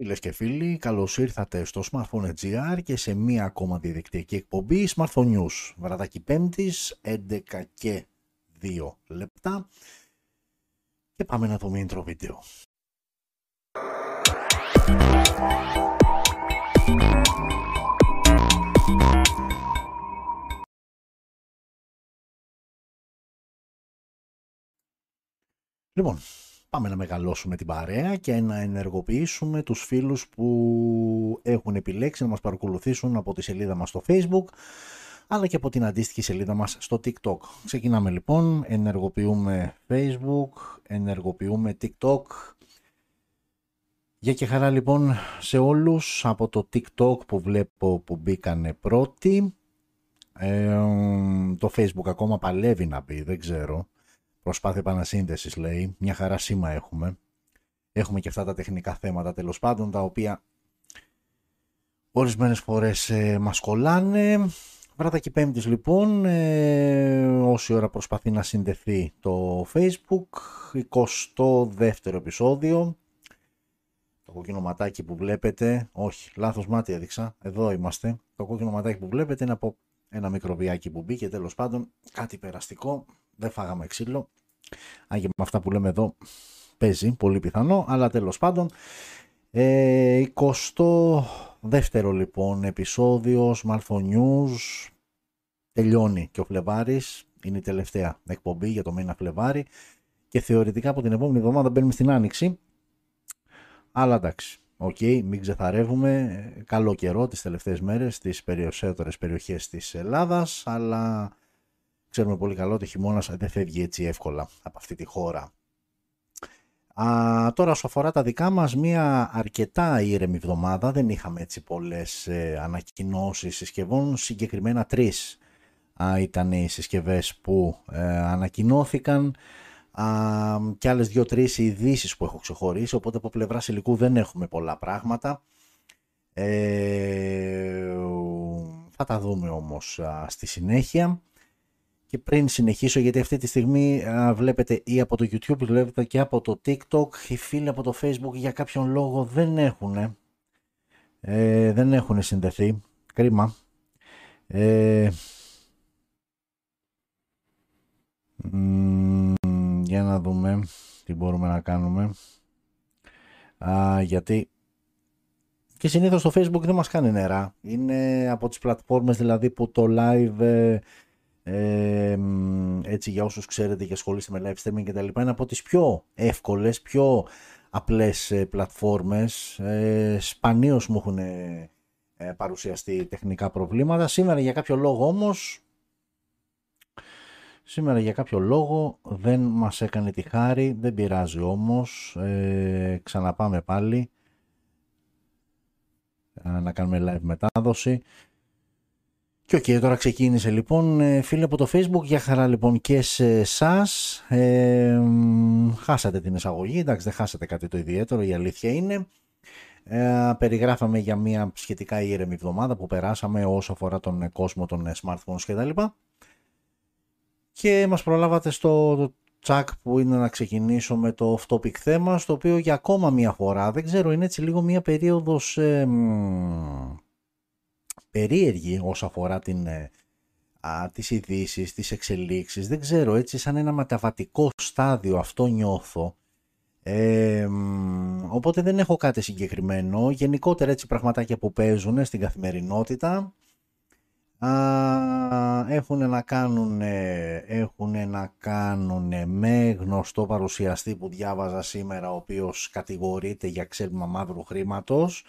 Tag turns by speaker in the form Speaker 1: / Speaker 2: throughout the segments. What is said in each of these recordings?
Speaker 1: Φίλε και φίλοι, καλώς ήρθατε στο Smartphone GR και σε μία ακόμα διαδικτυακή εκπομπή Smartphone News. Βραδάκι 5η, 11 και 2 λεπτά. Και πάμε να δούμε intro βίντεο. Λοιπόν, πάμε να μεγαλώσουμε την παρέα και να ενεργοποιήσουμε τους φίλους που έχουν επιλέξει να μας παρακολουθήσουν από τη σελίδα μας στο facebook αλλά και από την αντίστοιχη σελίδα μας στο TikTok. Ξεκινάμε λοιπόν, ενεργοποιούμε Facebook, ενεργοποιούμε TikTok. Για και χαρά λοιπόν σε όλους από το TikTok που βλέπω που μπήκανε πρώτοι. Ε, το Facebook ακόμα παλεύει να μπει, δεν ξέρω. Προσπάθεια επανασύνδεσης λέει, μια χαρά σήμα έχουμε. Έχουμε και αυτά τα τεχνικά θέματα τέλος πάντων, τα οποία ορισμένες φορές ε, μας κολλάνε. Βράδυ πέμπτης λοιπόν, ε, όση ώρα προσπαθεί να συνδεθεί το facebook, 22ο επεισόδιο. Το κόκκινο ματάκι που βλέπετε, όχι, λάθος μάτι έδειξα, εδώ είμαστε. Το κόκκινο ματάκι που βλέπετε είναι από ένα μικρό βιάκι που μπήκε τέλος πάντων, κάτι περαστικό, δεν φάγαμε ξύλο. Αν με αυτά που λέμε εδώ παίζει, πολύ πιθανό, αλλά τέλος πάντων. Ε, 22ο λοιπόν επεισόδιο Smartphone News. Τελειώνει και ο Φλεβάρης, είναι η τελευταία εκπομπή για το μήνα Φλεβάρη και θεωρητικά από την επόμενη εβδομάδα μπαίνουμε στην Άνοιξη. Αλλά εντάξει, OK, okay, μην ξεθαρρεύουμε, καλό καιρό τις τελευταίες μέρες στις περισσότερες περιοχές της Ελλάδας, αλλά Ξέρουμε πολύ καλό ότι ο χειμώνας δεν φεύγει έτσι εύκολα από αυτή τη χώρα. Α, τώρα όσο αφορά τα δικά μας, μια αρκετά ήρεμη εβδομάδα, δεν είχαμε έτσι πολλές ε, ανακοινώσεις συσκευών, συγκεκριμένα τρεις α, ήταν οι συσκευές που ε, ανακοινώθηκαν α, και άλλες δύο-τρεις ειδήσεις που έχω ξεχωρίσει, οπότε από πλευράς υλικού δεν έχουμε πολλά πράγματα. Ε, θα τα δούμε όμως στη συνέχεια. Και πριν συνεχίσω, γιατί αυτή τη στιγμή βλέπετε ή από το YouTube, βλέπετε και από το TikTok, οι φίλοι από το Facebook για κάποιον λόγο δεν έχουν, ε, δεν έχουν συνδεθεί. Κρίμα. Ε, για να δούμε τι μπορούμε να κάνουμε. Α, γιατί και συνήθως το Facebook δεν μας κάνει νερά. Είναι από τις πλατφόρμες δηλαδή που το live ε, έτσι για όσους ξέρετε και ασχολείστε με live streaming και τα λοιπά είναι από τις πιο εύκολες, πιο απλές ε, πλατφόρμες. Ε, σπανίως μου έχουν ε, παρουσιαστεί τεχνικά προβλήματα. Σήμερα για κάποιο λόγο όμως σήμερα για κάποιο λόγο δεν μας έκανε τη χάρη δεν πειράζει όμως. Ε, ξαναπάμε πάλι. Να κάνουμε live μετάδοση και OK, okay, τώρα ξεκίνησε λοιπόν ε, φίλοι από το facebook για χαρά λοιπόν και σε εσάς. Ε, χάσατε την εισαγωγή, εντάξει δεν χάσατε κάτι το ιδιαίτερο, η αλήθεια είναι. Ε, περιγράφαμε για μια σχετικά ήρεμη εβδομάδα που περάσαμε όσο αφορά τον κόσμο των smartphones και τα λοιπά. Και μας προλάβατε στο τσακ που είναι να ξεκινήσω με το off-topic θέμα, στο οποίο για ακόμα μια φορά, δεν ξέρω, είναι έτσι λίγο μια περίοδος... Ε, περίεργη όσο αφορά την, ε, α, τις ειδήσεις, τις εξελίξεις. Δεν ξέρω, έτσι σαν ένα μεταβατικό στάδιο αυτό νιώθω. Ε, οπότε δεν έχω κάτι συγκεκριμένο. Γενικότερα έτσι πραγματάκια που παίζουν στην καθημερινότητα α, έχουν να κάνουν, έχουν να κάνουν με γνωστό παρουσιαστή που διάβαζα σήμερα ο οποίος κατηγορείται για ξέλμα μαύρου χρήματος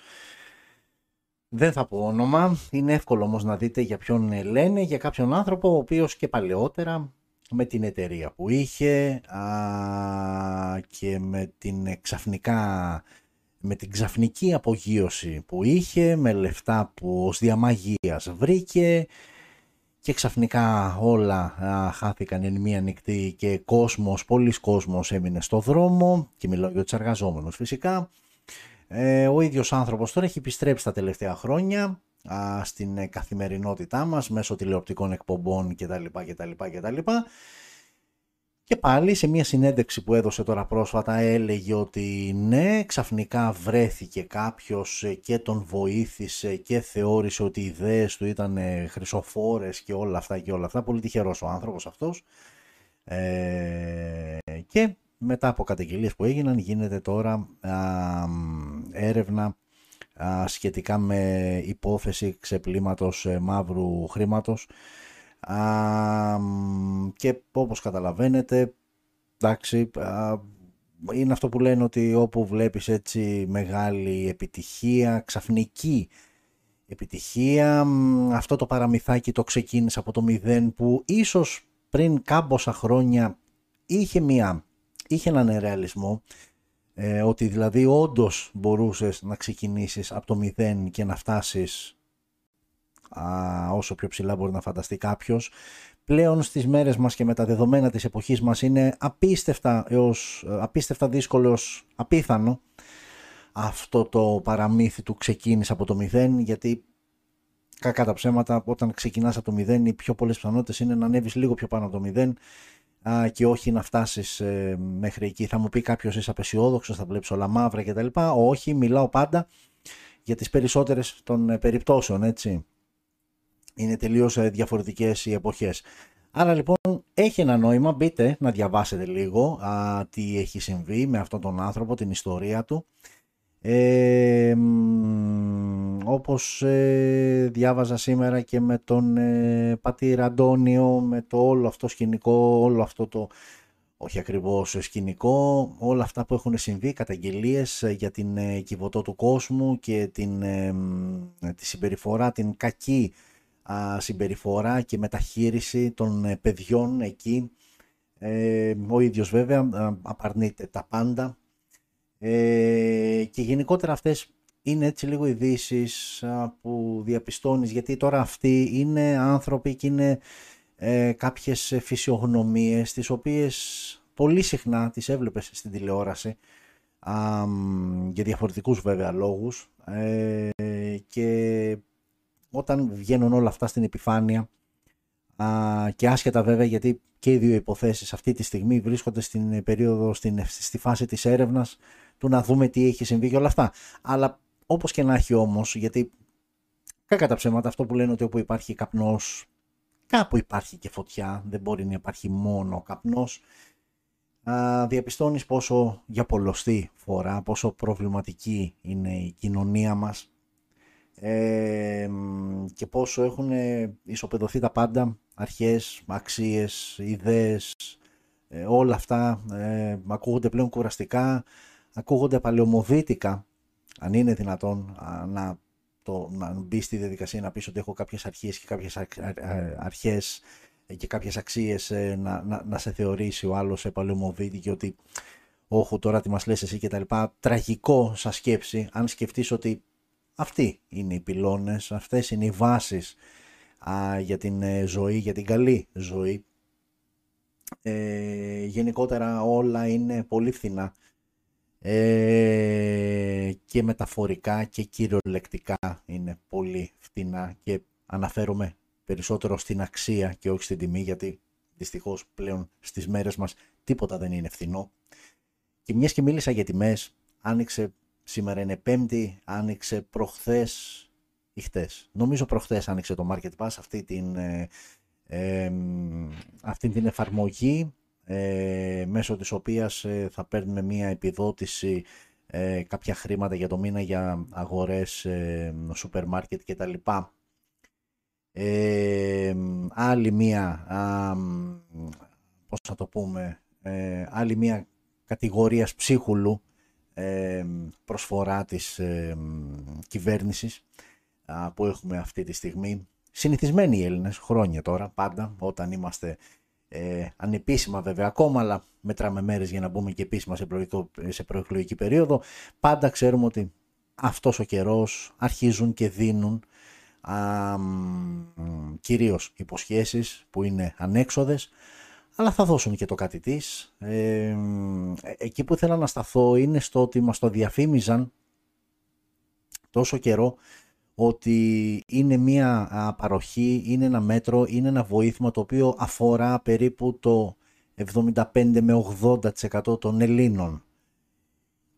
Speaker 1: δεν θα πω όνομα, είναι εύκολο όμως να δείτε για ποιον λένε, για κάποιον άνθρωπο ο οποίος και παλαιότερα με την εταιρεία που είχε α, και με την ξαφνικά με την ξαφνική απογείωση που είχε, με λεφτά που ως διαμαγείας βρήκε και ξαφνικά όλα α, χάθηκαν εν μία νυχτή και κόσμος, πολλής κόσμος έμεινε στο δρόμο και μιλάω για τους εργαζόμενους φυσικά ε, ο ίδιος άνθρωπος τώρα έχει επιστρέψει τα τελευταία χρόνια α, στην ε, καθημερινότητά μας μέσω τηλεοπτικών εκπομπών κτλ. κτλ, κτλ. Και πάλι σε μια συνέντευξη που έδωσε τώρα πρόσφατα έλεγε ότι ναι, ξαφνικά βρέθηκε κάποιος και τον βοήθησε και θεώρησε ότι οι ιδέες του ήταν χρυσοφόρες και όλα αυτά και όλα αυτά. Πολύ τυχερός ο άνθρωπος αυτός. Ε, και μετά από καταγγελίες που έγιναν γίνεται τώρα έρευνα σχετικά με υπόθεση ξεπλήματος ε, μαύρου χρήματος. Και όπως καταλαβαίνετε εντάξει είναι αυτό που λένε ότι όπου βλέπεις έτσι μεγάλη επιτυχία, ξαφνική επιτυχία αυτό το παραμυθάκι το ξεκίνησε από το μηδέν που ίσως πριν κάμποσα χρόνια είχε, μια, είχε έναν ρεαλισμό ε, ότι δηλαδή όντως μπορούσες να ξεκινήσεις από το μηδέν και να φτάσεις α, όσο πιο ψηλά μπορεί να φανταστεί κάποιος. Πλέον στις μέρες μας και με τα δεδομένα της εποχής μας είναι απίστευτα έως απίστευτα δύσκολο, απίθανο αυτό το παραμύθι του ξεκίνησε από το μηδέν γιατί κακά τα ψέματα όταν ξεκινάς από το μηδέν οι πιο πολλές πιθανότητες είναι να ανέβεις λίγο πιο πάνω από το μηδέν α, και όχι να φτάσεις ε, μέχρι εκεί. Θα μου πει κάποιος είσαι απεσιόδοξος, θα βλέπεις όλα μαύρα κτλ. Όχι, μιλάω πάντα για τις περισσότερες των ε, περιπτώσεων, έτσι. Είναι τελείως ε, διαφορετικές οι εποχές. Άρα λοιπόν έχει ένα νόημα, μπείτε να διαβάσετε λίγο α, τι έχει συμβεί με αυτόν τον άνθρωπο, την ιστορία του. Ε, όπως ε, διάβαζα σήμερα και με τον ε, πατήρ Αντώνιο, με το όλο αυτό σκηνικό, όλο αυτό το, όχι ακριβώς σκηνικό, όλα αυτά που έχουν συμβεί, καταγγελίες ε, για την ε, κυβωτό του κόσμου και την, τη συμπεριφορά, την κακή συμπεριφορά και μεταχείριση των παιδιών εκεί. ο ίδιος βέβαια απαρνείται τα πάντα και γενικότερα αυτές είναι έτσι λίγο ειδήσεις που διαπιστώνεις γιατί τώρα αυτοί είναι άνθρωποι και είναι ε, κάποιες φυσιογνωμίες τις οποίες πολύ συχνά τις έβλεπες στην τηλεόραση α, για διαφορετικούς βέβαια λόγους ε, και όταν βγαίνουν όλα αυτά στην επιφάνεια α, και άσχετα βέβαια γιατί και οι δύο υποθέσεις αυτή τη στιγμή βρίσκονται στην περίοδο, στην, στη φάση της έρευνας του να δούμε τι έχει συμβεί και όλα αυτά. Αλλά όπως και να έχει όμως, γιατί κακά τα ψέματα αυτό που λένε ότι όπου υπάρχει καπνός, κάπου υπάρχει και φωτιά, δεν μπορεί να υπάρχει μόνο καπνός. Α, διαπιστώνεις πόσο για πολλωστή φορά, πόσο προβληματική είναι η κοινωνία μας ε, και πόσο έχουν ισοπεδωθεί τα πάντα, αρχές, αξίες, ιδέες, ε, όλα αυτά ε, ακούγονται πλέον κουραστικά, ακούγονται παλαιομοδίτικα αν είναι δυνατόν να, το, να μπει στη διαδικασία να πεις ότι έχω κάποιες αρχές και κάποιες αρχές και κάποιες αξίες ε, να, να, να σε θεωρήσει ο άλλος σε παλαιομοδίτη και ότι όχου τώρα τι μας λες εσύ και τα λοιπά. Τραγικό σαν σκέψη αν σκεφτείς ότι αυτοί είναι οι πυλώνες, αυτές είναι οι βάσεις α, για την ε, ζωή, για την καλή ζωή. Ε, γενικότερα όλα είναι πολύ φθηνά ε, και μεταφορικά και κυριολεκτικά είναι πολύ φτηνά και αναφέρομαι περισσότερο στην αξία και όχι στην τιμή γιατί δυστυχώς πλέον στις μέρες μας τίποτα δεν είναι φθηνό. Και μιας και μίλησα για τιμές άνοιξε σήμερα είναι πέμπτη άνοιξε προχθές ή χτες. Νομίζω προχθές άνοιξε το Market Pass αυτή την, ε, ε, αυτή την εφαρμογή ε, μέσω της οποίας ε, θα παίρνουμε μία επιδότηση ε, κάποια χρήματα για το μήνα για αγορές ε, σούπερ μάρκετ και τα λοιπά. Ε, άλλη μία, α, πώς θα το πούμε, ε, άλλη μία κατηγορίας ψίχουλου ε, προσφορά της ε, κυβέρνησης που έχουμε αυτή τη στιγμή. Συνηθισμένοι οι Έλληνες, χρόνια τώρα, πάντα, όταν είμαστε ε, ανεπίσημα βέβαια ακόμα, αλλά μετράμε μέρες για να μπούμε και επίσημα σε, σε προεκλογική περίοδο. Πάντα ξέρουμε ότι αυτός ο καιρός αρχίζουν και δίνουν α, κυρίως υποσχέσεις που είναι ανέξοδες, αλλά θα δώσουν και το κάτι της. Ε, εκεί που ήθελα να σταθώ είναι στο ότι μας το διαφήμιζαν τόσο καιρό ότι είναι μία παροχή, είναι ένα μέτρο, είναι ένα βοήθημα το οποίο αφορά περίπου το 75 με 80% των Ελλήνων.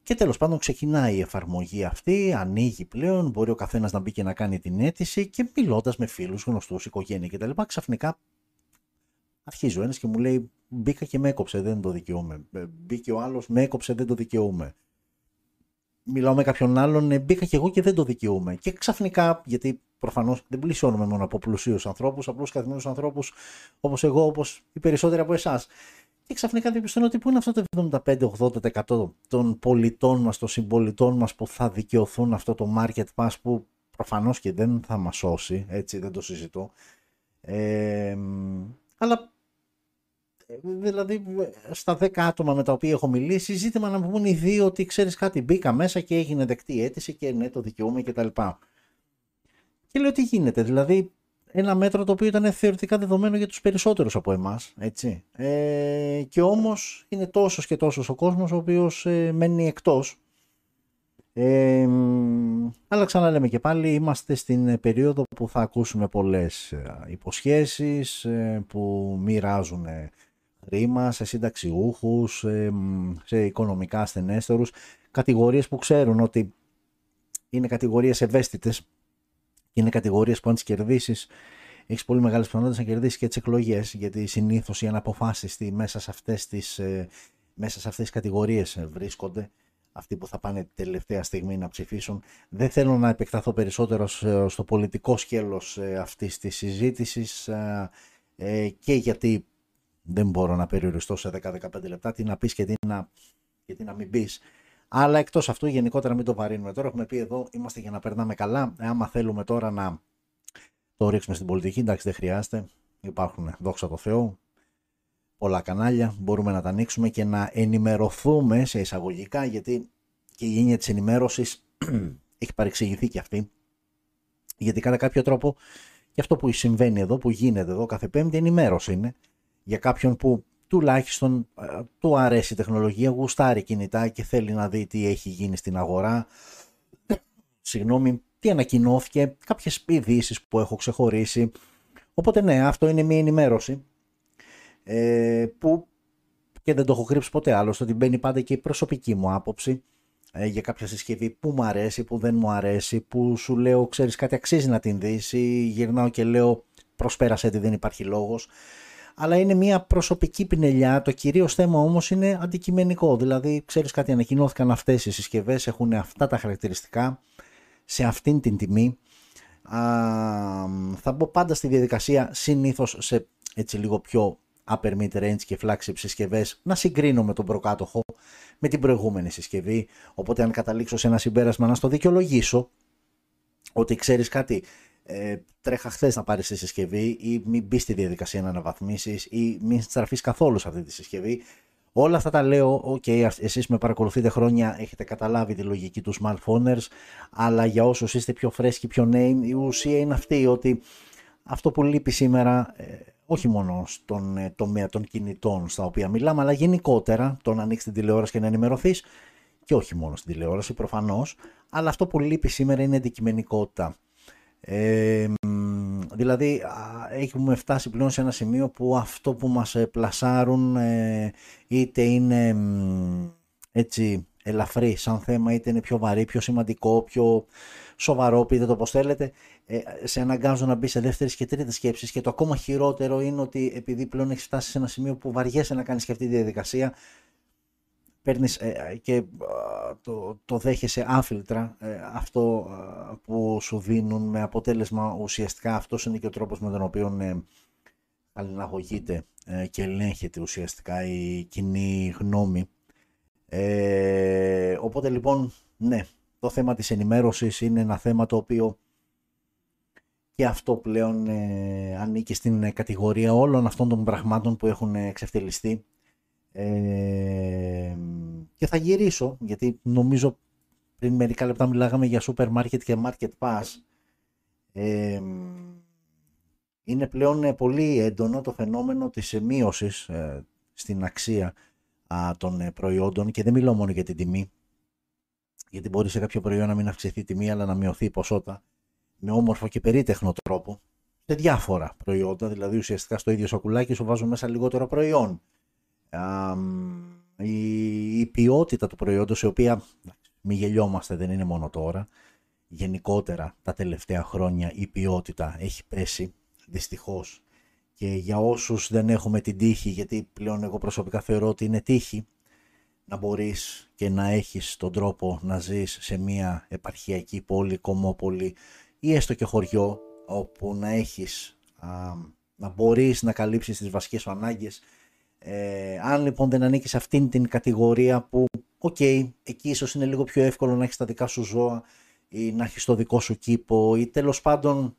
Speaker 1: Και τέλος πάντων ξεκινάει η εφαρμογή αυτή, ανοίγει πλέον, μπορεί ο καθένας να μπει και να κάνει την αίτηση και μιλώντας με φίλους, γνωστούς, οικογένεια κτλ. Ξαφνικά αρχίζει ο ένας και μου λέει μπήκα και με έκοψε, δεν το δικαιούμαι. Ε, μπήκε ο άλλος, με έκοψε, δεν το δικαιούμαι. Μιλάω με κάποιον άλλον, «Ε, μπήκα και εγώ και δεν το δικαιούμαι. Και ξαφνικά, γιατί προφανώς δεν πλησιώνουμε μόνο από πλουσίους ανθρώπους, απλούς καθημερινούς ανθρώπους όπως εγώ, όπως οι περισσότεροι από εσάς. Και ξαφνικά διαπιστώνω ότι πού είναι αυτό το 75-80% των πολιτών μας, των συμπολιτών μας που θα δικαιωθούν αυτό το market pass που προφανώς και δεν θα μας σώσει, έτσι δεν το συζητώ. Ε, αλλά δηλαδή στα 10 άτομα με τα οποία έχω μιλήσει, ζήτημα να μου πούν οι δύο ότι ξέρεις κάτι, μπήκα μέσα και έγινε δεκτή αίτηση και ναι, το δικαιούμαι κτλ. Και, και λέω τι γίνεται, δηλαδή ένα μέτρο το οποίο ήταν θεωρητικά δεδομένο για τους περισσότερους από εμάς, έτσι. Ε, και όμως είναι τόσος και τόσος ο κόσμος ο οποίος ε, μένει εκτός. Ε, αλλά ξαναλέμε και πάλι είμαστε στην περίοδο που θα ακούσουμε πολλές ε, υποσχέσεις ε, που μοιράζουν χρήμα σε συνταξιούχους, σε οικονομικά ασθενέστερους, κατηγορίες που ξέρουν ότι είναι κατηγορίες ευαίσθητες είναι κατηγορίες που αν τις κερδίσεις έχεις πολύ μεγάλες πιθανότητες να κερδίσεις και τις εκλογές γιατί συνήθως οι αναποφάσεις μέσα σε αυτές τις, ε, μέσα σε αυτές τις κατηγορίες ε, βρίσκονται αυτοί που θα πάνε τελευταία στιγμή να ψηφίσουν. Δεν θέλω να επεκταθώ περισσότερο στο πολιτικό σκέλος ε, αυτής της συζήτησης και γιατί δεν μπορώ να περιοριστώ σε 10-15 λεπτά τι να πεις και τι να, και τι να μην πεις. Αλλά εκτός αυτού γενικότερα μην το βαρύνουμε τώρα. Έχουμε πει εδώ είμαστε για να περνάμε καλά. Άμα θέλουμε τώρα να το ρίξουμε στην πολιτική, εντάξει δεν χρειάζεται. Υπάρχουν δόξα τω Θεώ πολλά κανάλια. Μπορούμε να τα ανοίξουμε και να ενημερωθούμε σε εισαγωγικά γιατί και η έννοια της ενημέρωσης έχει παρεξηγηθεί και αυτή. Γιατί κατά κάποιο τρόπο και αυτό που συμβαίνει εδώ, που γίνεται εδώ κάθε πέμπτη ενημέρωση είναι για κάποιον που τουλάχιστον ε, του αρέσει η τεχνολογία, γουστάρει κινητά και θέλει να δει τι έχει γίνει στην αγορά. Συγγνώμη, τι ανακοινώθηκε, κάποιες ειδήσεις που έχω ξεχωρίσει. Οπότε ναι, αυτό είναι μια ενημέρωση ε, που και δεν το έχω κρύψει ποτέ άλλο, ότι μπαίνει πάντα και η προσωπική μου άποψη ε, για κάποια συσκευή που μου αρέσει, που δεν μου αρέσει, που σου λέω ξέρεις κάτι αξίζει να την δεις ή γυρνάω και λέω προσπέρασε ότι δεν υπάρχει λόγος αλλά είναι μια προσωπική πινελιά. Το κυρίως θέμα όμως είναι αντικειμενικό. Δηλαδή, ξέρεις κάτι, ανακοινώθηκαν αυτές οι συσκευές, έχουν αυτά τα χαρακτηριστικά σε αυτήν την τιμή. Α, θα μπω πάντα στη διαδικασία συνήθως σε έτσι λίγο πιο upper mid range και flagship συσκευές να συγκρίνω με τον προκάτοχο με την προηγούμενη συσκευή. Οπότε, αν καταλήξω σε ένα συμπέρασμα, να στο δικαιολογήσω ότι ξέρεις κάτι, ε, τρέχα χθες να πάρεις τη συσκευή ή μην μπεις στη διαδικασία να αναβαθμίσεις ή μην στραφείς καθόλου σε αυτή τη συσκευή. Όλα αυτά τα λέω, ok, εσείς με παρακολουθείτε χρόνια, έχετε καταλάβει τη λογική του smartphones, αλλά για όσους είστε πιο φρέσκοι, πιο νέοι, η ουσία είναι αυτή, ότι αυτό που λείπει σήμερα, ε, όχι μόνο στον ε, τομέα των κινητών στα οποία μιλάμε, αλλά γενικότερα το να ανοίξεις την τηλεόραση και να ενημερωθείς, και όχι μόνο στην τηλεόραση προφανώς, αλλά αυτό που λείπει σήμερα είναι αντικειμενικότητα. Ε, δηλαδή έχουμε φτάσει πλέον σε ένα σημείο που αυτό που μας ε, πλασάρουν ε, είτε είναι έτσι ελαφρύ σαν θέμα είτε είναι πιο βαρύ, πιο σημαντικό, πιο σοβαρό, πείτε το πως θέλετε, ε, σε αναγκάζουν να μπει σε δεύτερη και τρίτη σκέψη. Και το ακόμα χειρότερο είναι ότι επειδή πλέον έχεις φτάσει σε ένα σημείο που βαριέσαι να κάνεις και αυτή τη διαδικασία, παίρνεις ε, και το, το δέχεσαι άφιλτρα ε, αυτό που σου δίνουν με αποτέλεσμα ουσιαστικά αυτός είναι και ο τρόπος με τον οποίο ε, αλληλαγωγείται και ελέγχεται ουσιαστικά η κοινή γνώμη. Ε, οπότε λοιπόν, ναι, το θέμα της ενημέρωσης είναι ένα θέμα το οποίο και αυτό πλέον ε, ανήκει στην κατηγορία όλων αυτών των πραγμάτων που έχουν εξευτελιστεί ε, και θα γυρίσω, γιατί νομίζω πριν μερικά λεπτά μιλάγαμε για σούπερ μάρκετ και market pass. Ε, είναι πλέον πολύ έντονο το φαινόμενο της μείωσης ε, στην αξία των ε, προϊόντων. Και δεν μιλώ μόνο για την τιμή, γιατί μπορεί σε κάποιο προϊόν να μην αυξηθεί η τιμή αλλά να μειωθεί η ποσότητα με όμορφο και περίτεχνο τρόπο. Σε διάφορα προϊόντα, δηλαδή ουσιαστικά στο ίδιο σακουλάκι σου βάζουν μέσα λιγότερο προϊόν η, η ποιότητα του προϊόντος, η οποία, μη γελιόμαστε, δεν είναι μόνο τώρα, γενικότερα τα τελευταία χρόνια η ποιότητα έχει πέσει, δυστυχώς. Και για όσους δεν έχουμε την τύχη, γιατί πλέον εγώ προσωπικά θεωρώ ότι είναι τύχη, να μπορείς και να έχεις τον τρόπο να ζεις σε μια επαρχιακή πόλη, κομμόπολη ή έστω και χωριό, όπου να έχεις, να μπορείς να καλύψεις τις βασικές σου ανάγκες. Ε, αν λοιπόν δεν ανήκεις σε αυτήν την κατηγορία που, OK, okay, εκεί ίσως είναι λίγο πιο εύκολο να έχεις τα δικά σου ζώα ή να έχεις το δικό σου κήπο ή τέλος πάντων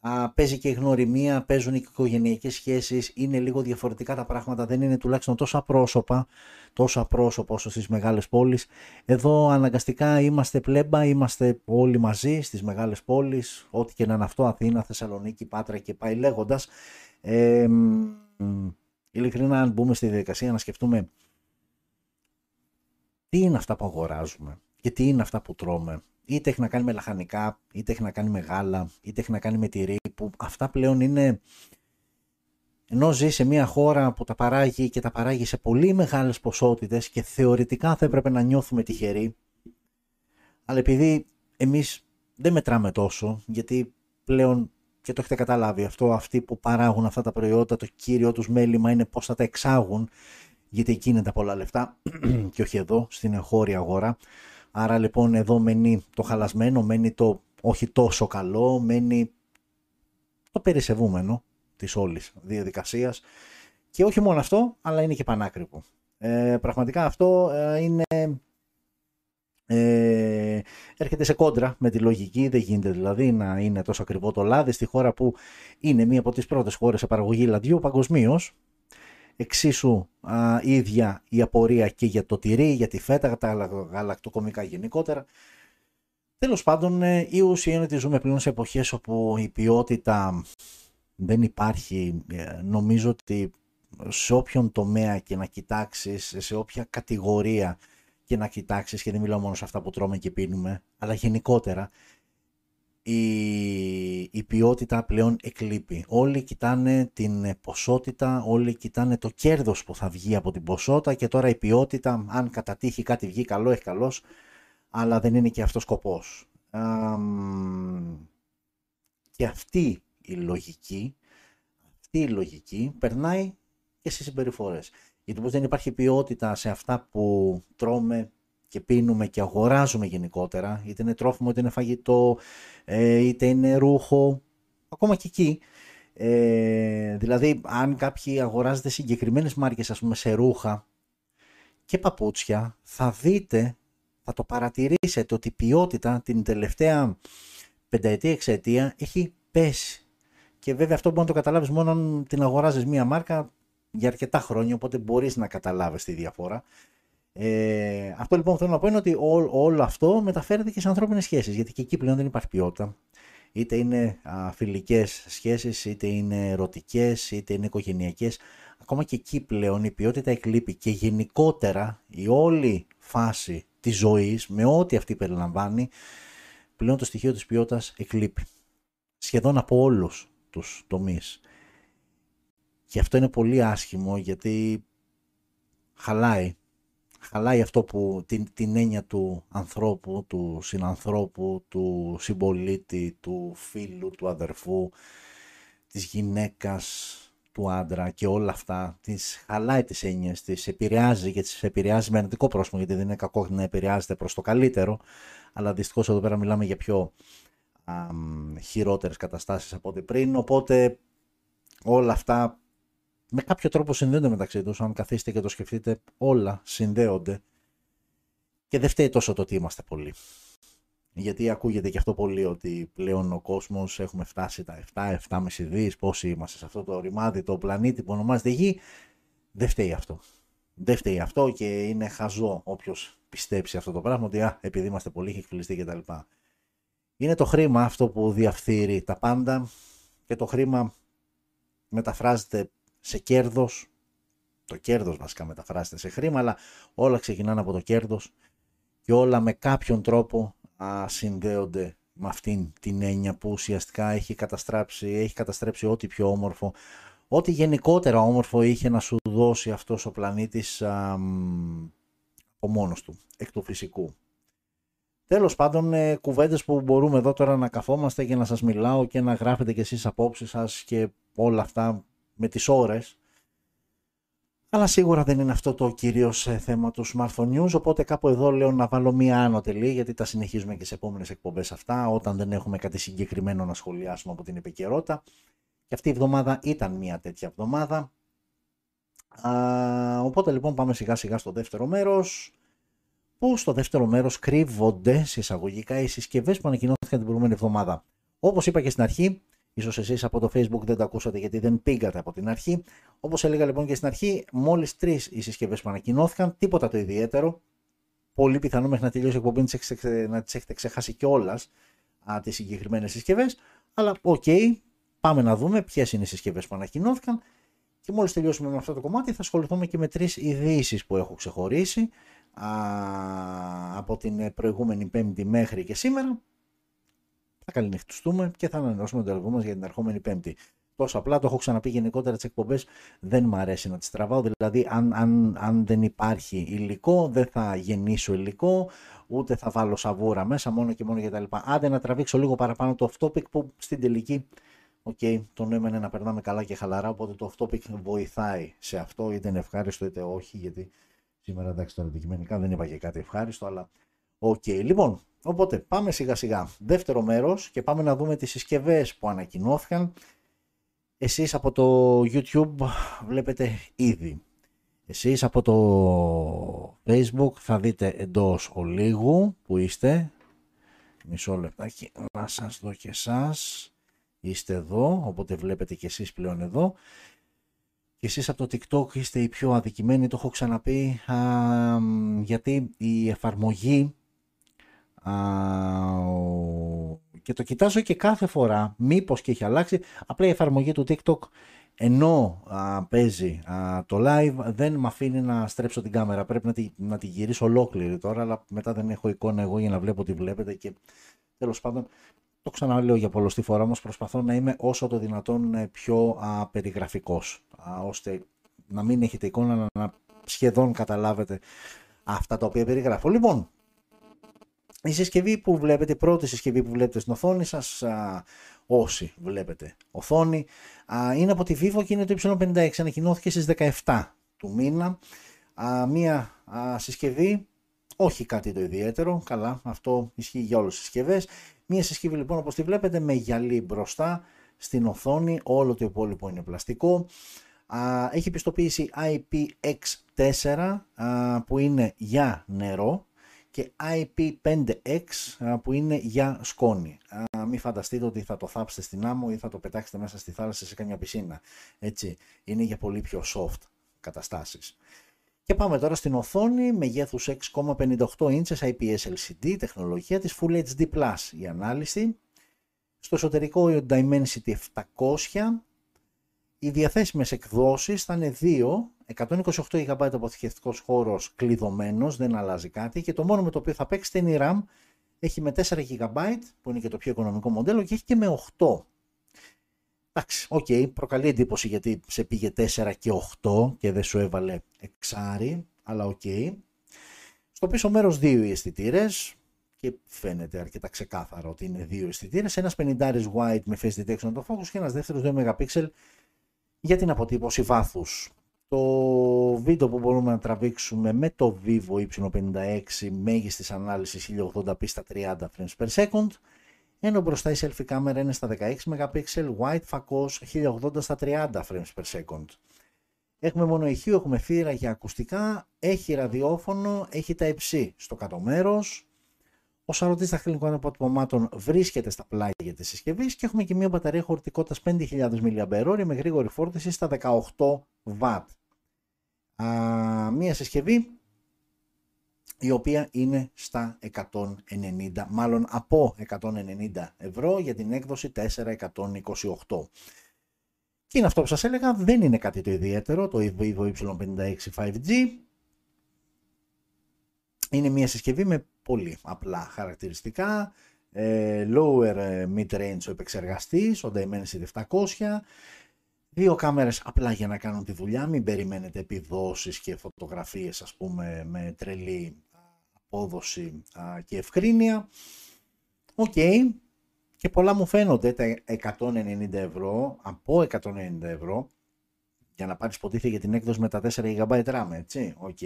Speaker 1: α, παίζει και η γνωριμία, παίζουν οι οικογενειακές σχέσεις, είναι λίγο διαφορετικά τα πράγματα, δεν είναι τουλάχιστον τόσο απρόσωπα, τόσο απρόσωπα όσο στις μεγάλες πόλεις. Εδώ αναγκαστικά είμαστε πλέμπα, είμαστε όλοι μαζί στις μεγάλες πόλεις, ό,τι και να είναι αυτό, Αθήνα, Θεσσαλονίκη, Πάτρα και πάει λέγοντας. Ε, ειλικρινά αν μπούμε στη διαδικασία να σκεφτούμε τι είναι αυτά που αγοράζουμε και τι είναι αυτά που τρώμε είτε έχει να κάνει με λαχανικά, είτε έχει να κάνει με γάλα, είτε έχει να κάνει με τυρί, που αυτά πλέον είναι, ενώ ζει σε μια χώρα που τα παράγει και τα παράγει σε πολύ μεγάλες ποσότητες και θεωρητικά θα έπρεπε να νιώθουμε τυχεροί, αλλά επειδή εμείς δεν μετράμε τόσο, γιατί πλέον και το έχετε καταλάβει αυτό, αυτοί που παράγουν αυτά τα προϊόντα, το κύριο τους μέλημα είναι πώς θα τα εξάγουν, γιατί εκεί είναι τα πολλά λεφτά και όχι εδώ, στην εγχώρια αγορά. Άρα λοιπόν εδώ μένει το χαλασμένο, μένει το όχι τόσο καλό, μένει το περισεβούμενο της όλης διαδικασίας και όχι μόνο αυτό, αλλά είναι και πανάκριβο. Ε, πραγματικά αυτό ε, είναι... Ε, έρχεται σε κόντρα με τη λογική, δεν γίνεται δηλαδή να είναι τόσο ακριβό το λάδι στη χώρα που είναι μία από τις πρώτες χώρες σε παραγωγή λαδιού παγκοσμίως εξίσου α, ίδια η απορία και για το τυρί, για τη φέτα, τα γαλακτοκομικά γενικότερα. Τέλος πάντων, ε, η ουσία είναι ότι ζούμε πλέον σε εποχές όπου η ποιότητα δεν υπάρχει. Ε, νομίζω ότι σε όποιον τομέα και να κοιτάξεις, σε όποια κατηγορία και να κοιτάξεις, και δεν μιλάω μόνο σε αυτά που τρώμε και πίνουμε, αλλά γενικότερα, η, η ποιότητα πλέον εκλείπει. Όλοι κοιτάνε την ποσότητα, όλοι κοιτάνε το κέρδος που θα βγει από την ποσότητα και τώρα η ποιότητα, αν κατά τύχη κάτι βγει καλό, έχει καλός, αλλά δεν είναι και αυτός σκοπός. και αυτή η λογική, αυτή η λογική περνάει και στις συμπεριφορές. Γιατί πως δεν υπάρχει ποιότητα σε αυτά που τρώμε, και πίνουμε και αγοράζουμε γενικότερα, είτε είναι τρόφιμο, είτε είναι φαγητό, ε, είτε είναι ρούχο, ακόμα και εκεί. Ε, δηλαδή, αν κάποιοι αγοράζετε συγκεκριμένες μάρκες, ας πούμε, σε ρούχα και παπούτσια, θα δείτε, θα το παρατηρήσετε ότι η ποιότητα την τελευταία πενταετία, εξαετία έχει πέσει. Και βέβαια αυτό μπορεί να το καταλάβεις μόνο αν την αγοράζεις μία μάρκα για αρκετά χρόνια, οπότε μπορείς να καταλάβεις τη διαφορά. Ε, αυτό λοιπόν που θέλω να πω είναι ότι όλο αυτό μεταφέρεται και σε ανθρώπινες σχέσεις, γιατί και εκεί πλέον δεν υπάρχει ποιότητα. Είτε είναι α, φιλικές σχέσεις, είτε είναι ερωτικές, είτε είναι οικογενειακές. Ακόμα και εκεί πλέον η ποιότητα εκλείπει και γενικότερα η όλη φάση της ζωής, με ό,τι αυτή περιλαμβάνει, πλέον το στοιχείο της ποιότητας εκλείπει. Σχεδόν από όλους τους τομείς. Και αυτό είναι πολύ άσχημο γιατί χαλάει. Χαλάει αυτό που την, την έννοια του ανθρώπου, του συνανθρώπου, του συμπολίτη, του φίλου, του αδερφού, της γυναίκας, του άντρα και όλα αυτά, τις χαλάει τις έννοιες, τις επηρεάζει και τις επηρεάζει με αρνητικό πρόσωπο, γιατί δεν είναι κακό να επηρεάζεται προς το καλύτερο, αλλά δυστυχώς εδώ πέρα μιλάμε για πιο α, χειρότερες καταστάσεις από ό,τι πριν, οπότε όλα αυτά με κάποιο τρόπο συνδέονται μεταξύ τους, αν καθίσετε και το σκεφτείτε, όλα συνδέονται και δεν φταίει τόσο το ότι είμαστε πολλοί. Γιατί ακούγεται και αυτό πολύ ότι πλέον ο κόσμος έχουμε φτάσει τα 7, 7,5 δις, πόσοι είμαστε σε αυτό το ρημάδι, το πλανήτη που ονομάζεται Γη, δεν φταίει αυτό. Δεν φταίει αυτό και είναι χαζό όποιος πιστέψει αυτό το πράγμα ότι α, επειδή είμαστε πολλοί έχει εκφυλιστεί κτλ. Είναι το χρήμα αυτό που διαφθείρει τα πάντα και το χρήμα μεταφράζεται σε κέρδος, το κέρδος βασικά μεταφράζεται σε χρήμα, αλλά όλα ξεκινάνε από το κέρδος και όλα με κάποιον τρόπο α, συνδέονται με αυτήν την έννοια που ουσιαστικά έχει καταστρέψει, έχει καταστρέψει ό,τι πιο όμορφο, ό,τι γενικότερα όμορφο είχε να σου δώσει αυτός ο πλανήτης α, ο μόνος του, εκ του φυσικού. Τέλος πάντων, ε, κουβέντες που μπορούμε εδώ τώρα να καθόμαστε και να σας μιλάω και να γράφετε κι εσείς απόψεις σας και όλα αυτά με τις ώρες. Αλλά σίγουρα δεν είναι αυτό το κυρίως ε, θέμα του Smartphone News, οπότε κάπου εδώ λέω να βάλω μία άνω τελή, γιατί τα συνεχίζουμε και σε επόμενες εκπομπές αυτά, όταν δεν έχουμε κάτι συγκεκριμένο να σχολιάσουμε από την επικαιρότητα. Και αυτή η εβδομάδα ήταν μία τέτοια εβδομάδα. Α, οπότε λοιπόν πάμε σιγά σιγά στο δεύτερο μέρος που στο δεύτερο μέρος κρύβονται εισαγωγικά οι συσκευές που ανακοινώθηκαν την προηγούμενη εβδομάδα. Όπως είπα και στην αρχή, ίσως εσείς από το facebook δεν το ακούσατε γιατί δεν πήγατε από την αρχή. Όπως έλεγα λοιπόν και στην αρχή, μόλις τρεις οι συσκευές που ανακοινώθηκαν, τίποτα το ιδιαίτερο. Πολύ πιθανό μέχρι να τελειώσει η εκπομπή να τις έχετε ξεχάσει κιόλας τις συγκεκριμένες συσκευές. Αλλά OK, okay, πάμε να δούμε ποιες είναι οι συσκευές που ανακοινώθηκαν. Και μόλις τελειώσουμε με αυτό το κομμάτι θα ασχοληθούμε και με τρεις ειδήσεις που έχω ξεχωρίσει από την προηγούμενη Πέμπτη μέχρι και σήμερα. Θα καληνυχτιστούμε και θα ανανεώσουμε το ραντεβού μας για την ερχόμενη Πέμπτη. Τόσο απλά το έχω ξαναπεί γενικότερα τις εκπομπές. Δεν μου αρέσει να τις τραβάω. Δηλαδή, αν, αν, αν δεν υπάρχει υλικό, δεν θα γεννήσω υλικό, ούτε θα βάλω σαβούρα μέσα, μόνο και μόνο για τα λοιπά. Άντε να τραβήξω λίγο παραπάνω το off topic που στην τελική, OK, okay, το νόημα είναι να περνάμε καλά και χαλαρά. Οπότε το off topic βοηθάει σε αυτό, είτε είναι ευχάριστο είτε όχι, γιατί Σήμερα εντάξει τώρα αντικειμενικά δεν είπα και κάτι ευχάριστο, αλλά OK. Okay. Λοιπόν, οπότε πάμε σιγά σιγά. Δεύτερο μέρος και πάμε να δούμε τις συσκευές που ανακοινώθηκαν. Εσείς από το YouTube βλέπετε ήδη. Εσείς από το Facebook θα δείτε εντός ολίγου που είστε. Μισό λεπτάκι να σας δω και εσάς. Είστε εδώ, οπότε βλέπετε και εσείς πλέον εδώ και εσείς από το TikTok είστε οι πιο αδικημένοι, το έχω ξαναπεί, α, γιατί η εφαρμογή α, και το κοιτάζω και κάθε φορά, μήπως και έχει αλλάξει, απλά η εφαρμογή του TikTok ενώ α, παίζει α, το live δεν με αφήνει να στρέψω την κάμερα. Πρέπει να τη, να τη γυρίσω ολόκληρη τώρα, αλλά μετά δεν έχω εικόνα εγώ για να βλέπω τι βλέπετε και τέλος πάντων το ξαναλέω για πολλωστή φορά, όμως προσπαθώ να είμαι όσο το δυνατόν ε, πιο α, περιγραφικός, α, ώστε να μην έχετε εικόνα να, να σχεδόν καταλάβετε αυτά τα οποία περιγράφω. Λοιπόν, η συσκευή που βλέπετε, η πρώτη συσκευή που βλέπετε στην οθόνη σας, α, όσοι βλέπετε οθόνη, α, είναι από τη Vivo και είναι το Y56, ανακοινώθηκε στις 17 του μήνα. Α, μία α, συσκευή, όχι κάτι το ιδιαίτερο, καλά, αυτό ισχύει για όλες τις συσκευές. Μία συσκευή λοιπόν όπως τη βλέπετε με γυαλί μπροστά στην οθόνη, όλο το υπόλοιπο είναι πλαστικό. Έχει πιστοποίηση IPX4 που είναι για νερό και IP5X που είναι για σκόνη. Μην φανταστείτε ότι θα το θάψετε στην άμμο ή θα το πετάξετε μέσα στη θάλασσα σε καμιά πισίνα. Έτσι, είναι για πολύ πιο soft καταστάσεις. Και πάμε τώρα στην οθόνη μεγέθους 6,58 inches IPS LCD, τεχνολογία της Full HD Plus η ανάλυση. Στο εσωτερικό η Dimensity 700. Οι διαθέσιμες εκδόσεις θα είναι 2, 128 GB αποθηκευτικός χώρος κλειδωμένος, δεν αλλάζει κάτι και το μόνο με το οποίο θα παίξετε είναι η RAM. Έχει με 4 GB που είναι και το πιο οικονομικό μοντέλο και έχει και με 8 Εντάξει, OK, okay, προκαλεί εντύπωση γιατί σε πήγε 4 και 8 και δεν σου έβαλε εξάρι, αλλά OK. Okay. Στο πίσω μέρος δύο οι αισθητήρες και φαίνεται αρκετά ξεκάθαρο ότι είναι δύο αισθητήρες. Ένας 50 wide με face detection autofocus και ένας δεύτερος 2 MP για την αποτύπωση βάθους. Το βίντεο που μπορούμε να τραβήξουμε με το Vivo Y56 μέγιστης ανάλυσης 1080p στα 30 frames per second ενώ μπροστά η selfie κάμερα είναι στα 16 MP, wide φακός 1080 στα 30 frames per second. Έχουμε μόνο ηχείο, έχουμε θύρα για ακουστικά, έχει ραδιόφωνο, έχει τα υψί στο κάτω μέρος. Ο σαρωτή δαχτυλικών αποτυπωμάτων βρίσκεται στα πλάγια της συσκευής και έχουμε και μια μπαταρία χωρητικότητας 5.000 mAh με γρήγορη φόρτιση στα 18 W. μια συσκευή η οποία είναι στα 190, μάλλον από 190 ευρώ για την έκδοση 4128. Και είναι αυτό που σας έλεγα, δεν είναι κάτι το ιδιαίτερο, το Vivo Y56 5G. Είναι μια συσκευή με πολύ απλά χαρακτηριστικά, ε, lower ε, mid range ο επεξεργαστής, ο Dimensity 700, Δύο κάμερες απλά για να κάνουν τη δουλειά, μην περιμένετε επιδόσεις και φωτογραφίες ας πούμε με τρελή απόδοση και ευκρίνεια. Οκ, και πολλά μου φαίνονται τα 190 ευρώ, από 190 ευρώ, για να πάρεις υποτίθεται για την έκδοση με τα 4 GB RAM, έτσι, οκ.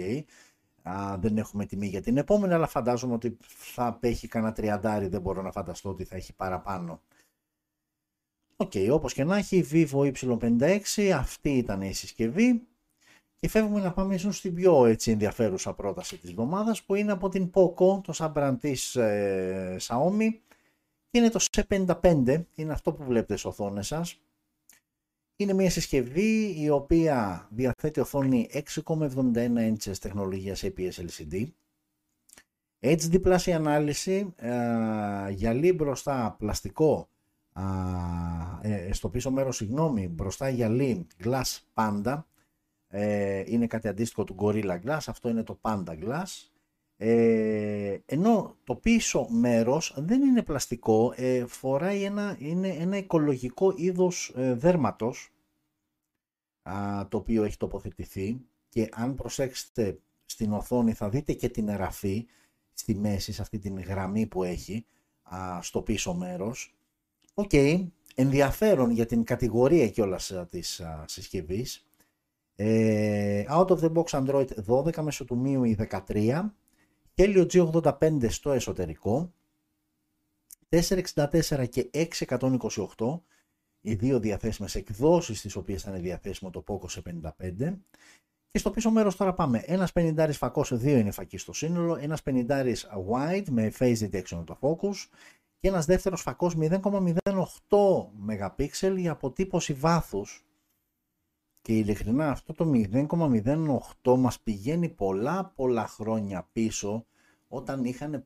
Speaker 1: δεν έχουμε τιμή για την επόμενη, αλλά φαντάζομαι ότι θα απέχει κανένα τριαντάρι, δεν μπορώ να φανταστώ ότι θα έχει παραπάνω. OK, okay, όπως και να έχει, Vivo Y56, αυτή ήταν η συσκευή. Και φεύγουμε να πάμε ίσως στην πιο έτσι, ενδιαφέρουσα πρόταση της εβδομάδας που είναι από την Poco, το sub της ε, Xiaomi. Είναι το C55, είναι αυτό που βλέπετε στις οθόνες σας. Είναι μια συσκευή η οποία διαθέτει οθόνη 6,71 inches τεχνολογίας IPS LCD. HD Plus η ανάλυση, ε, γυαλί μπροστά πλαστικό ε, στο πίσω μέρος, συγγνώμη, μπροστά γυαλί Glass Panda, ε, είναι κάτι αντίστοιχο του Gorilla Glass, αυτό είναι το Panda Glass, ε, ενώ το πίσω μέρος δεν είναι πλαστικό, ε, φοράει ένα, είναι ένα οικολογικό είδος ε, δέρματος, α, το οποίο έχει τοποθετηθεί. Και αν προσέξετε στην οθόνη θα δείτε και την εραφή στη μέση, σε αυτή την γραμμή που έχει α, στο πίσω μέρος OK, okay. ενδιαφέρον για την κατηγορία κιόλας ε, της α, συσκευής. Ε, out of the box Android 12 μέσω του MIUI 13, Helio G85 στο εσωτερικό, 464 και 628, οι δύο διαθέσιμες εκδόσεις τις οποίες θα είναι διαθέσιμο το Poco C55 και στο πίσω μέρος τώρα πάμε. Ένας 50 φακός, δύο είναι φακοί στο σύνολο, ένας 50 wide με phase detection autofocus και ένας δεύτερος φακός 0,08 MP για αποτύπωση βάθους. Και ειλικρινά αυτό το 0,08 μας πηγαίνει πολλά πολλά χρόνια πίσω όταν είχαν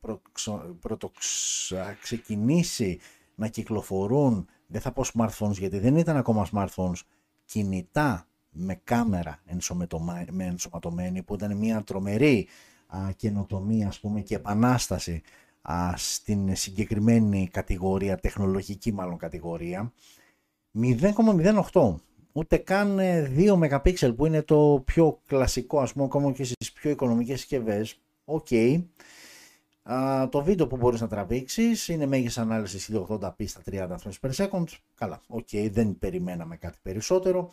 Speaker 1: πρωτοξεκινήσει να κυκλοφορούν, δεν θα πω smartphones γιατί δεν ήταν ακόμα smartphones, κινητά με κάμερα ενσωματωμένη που ήταν μια τρομερή α, καινοτομία ας πούμε και επανάσταση στην συγκεκριμένη κατηγορία, τεχνολογική μάλλον κατηγορία, 0,08 ούτε καν 2 ε, MP που είναι το πιο κλασικό ας πούμε ακόμα και στις πιο οικονομικές συσκευές. Οκ. το βίντεο που μπορείς να τραβήξεις είναι μέγιστης ανάλυσης 1080p στα 30 frames per second. Καλά, οκ, δεν περιμέναμε κάτι περισσότερο.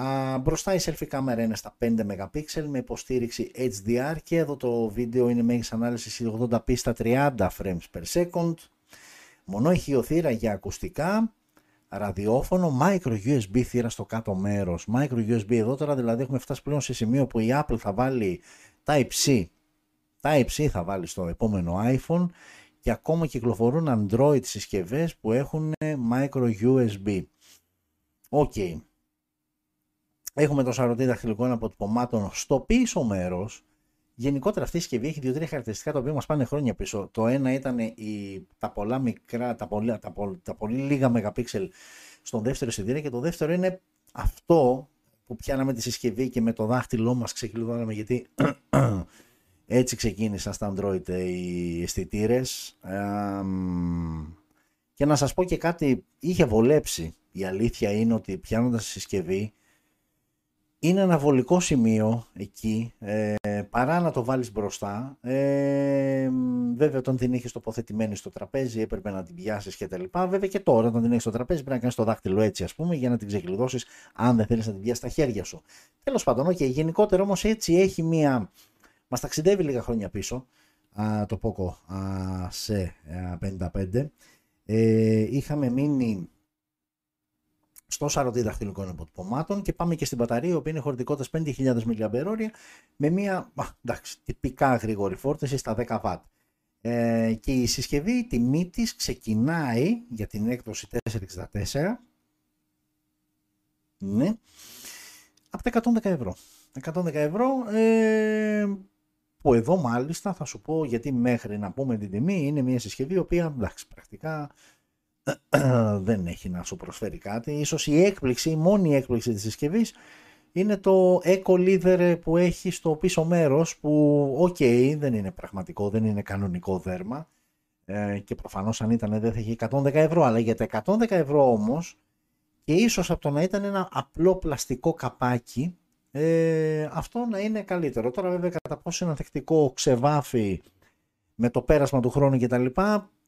Speaker 1: Α, μπροστά η selfie κάμερα είναι στα 5 MP με υποστήριξη HDR και εδώ το βίντεο είναι μέγιστης ανάλυσης 1080p στα 30 frames per second. Μονό ηχειοθύρα για ακουστικά, ραδιόφωνο, micro USB θύρα στο κάτω μέρος. Micro USB εδώ τώρα δηλαδή έχουμε φτάσει πλέον σε σημείο που η Apple θα βάλει Type-C. Type-C θα βάλει στο επόμενο iPhone και ακόμα κυκλοφορούν Android συσκευές που έχουν micro USB. OK. Okay. Έχουμε το σαρωτή δαχτυλικών αποτυπωμάτων στο πίσω μέρος. Γενικότερα αυτή η συσκευή έχει δύο-τρία χαρακτηριστικά τα οποία μας πάνε χρόνια πίσω. Το ένα ήταν η, τα πολλά μικρά, τα πολύ, τα, τα πολύ λίγα μεγαπίξελ στον δεύτερο αισθητήρα και το δεύτερο είναι αυτό που πιάναμε τη συσκευή και με το δάχτυλό μας ξεκλειδώναμε γιατί έτσι ξεκίνησαν στα Android οι αισθητήρες. και να σας πω και κάτι, είχε βολέψει. Η αλήθεια είναι ότι πιάνοντας τη συσκευή είναι ένα βολικό σημείο εκεί, ε, παρά να το βάλεις μπροστά. Ε, βέβαια όταν την είχες τοποθετημένη στο τραπέζι έπρεπε να την πιάσεις και τα λοιπά. Βέβαια και τώρα όταν την έχεις στο τραπέζι πρέπει να κάνεις το δάχτυλο έτσι ας πούμε για να την ξεκλειδώσεις αν δεν θέλεις να την πιάσεις στα χέρια σου. Τέλος πάντων, okay, γενικότερα όμως έτσι έχει μία... Μας ταξιδεύει λίγα χρόνια πίσω α, το Poco α, σε 55. Ε, είχαμε μείνει στο σαρωτή δαχτυλικών αποτυπωμάτων και πάμε και στην μπαταρία, η οποία είναι χωρητικότητας 5.000 mAh με μια εντάξει, τυπικά γρήγορη φόρτιση στα 10 W. Ε, και η συσκευή, η τιμή της ξεκινάει για την έκδοση 464 ναι, από τα 110 ευρώ. 110 ευρώ ε, που εδώ μάλιστα θα σου πω γιατί μέχρι να πούμε την τιμή είναι μια συσκευή η οποία εντάξει πρακτικά δεν έχει να σου προσφέρει κάτι. Ίσως η έκπληξη, η μόνη έκπληξη της συσκευής είναι το eco leather που έχει στο πίσω μέρος που οκ δεν είναι πραγματικό, δεν είναι κανονικό δέρμα ε, και προφανώς αν ήταν δεν θα είχε 110 ευρώ αλλά για τα 110 ευρώ όμως και ίσως από το να ήταν ένα απλό πλαστικό καπάκι ε, αυτό να είναι καλύτερο. Τώρα βέβαια κατά πόσο είναι ανθεκτικό ξεβάφει με το πέρασμα του χρόνου κτλ.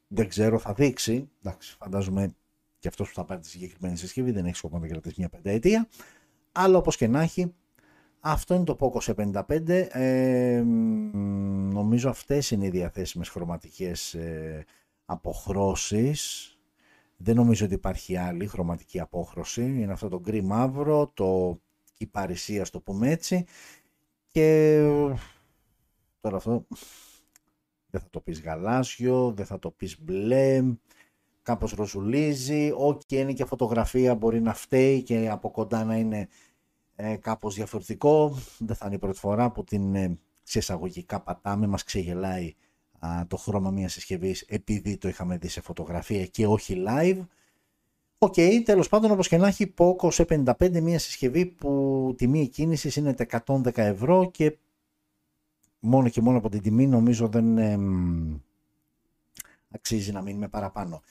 Speaker 1: Δεν ξέρω, θα δείξει. Εντάξει, φαντάζομαι και αυτός που θα πάρει τη συγκεκριμένη συσκευή δεν έχει σκοπό να κρατήσει μια πενταετία. Αλλά όπως και να έχει, αυτό είναι το Poco C55. Ε, νομίζω αυτές είναι οι διαθέσιμες χρωματικές ε, αποχρώσεις. Δεν νομίζω ότι υπάρχει άλλη χρωματική απόχρωση. Είναι αυτό το γκρι μαύρο, το κυπαρισία, το πούμε έτσι. Και τώρα αυτό δεν θα το πεις γαλάζιο, δεν θα το πεις μπλε, κάπως ροζουλίζει, ok είναι και φωτογραφία μπορεί να φταίει και από κοντά να είναι ε, κάπως διαφορετικό, δεν θα είναι η πρώτη φορά που την ε, σε εισαγωγικά πατάμε, μας ξεγελάει το χρώμα μιας συσκευής επειδή το είχαμε δει σε φωτογραφία και όχι live. OK, okay, τέλος πάντων όπως και να έχει Poco C55 μια συσκευή που τιμή εκκίνησης είναι τα 110 ευρώ και μόνο και μόνο από την τιμή νομίζω δεν αξίζει να μείνουμε παραπάνω.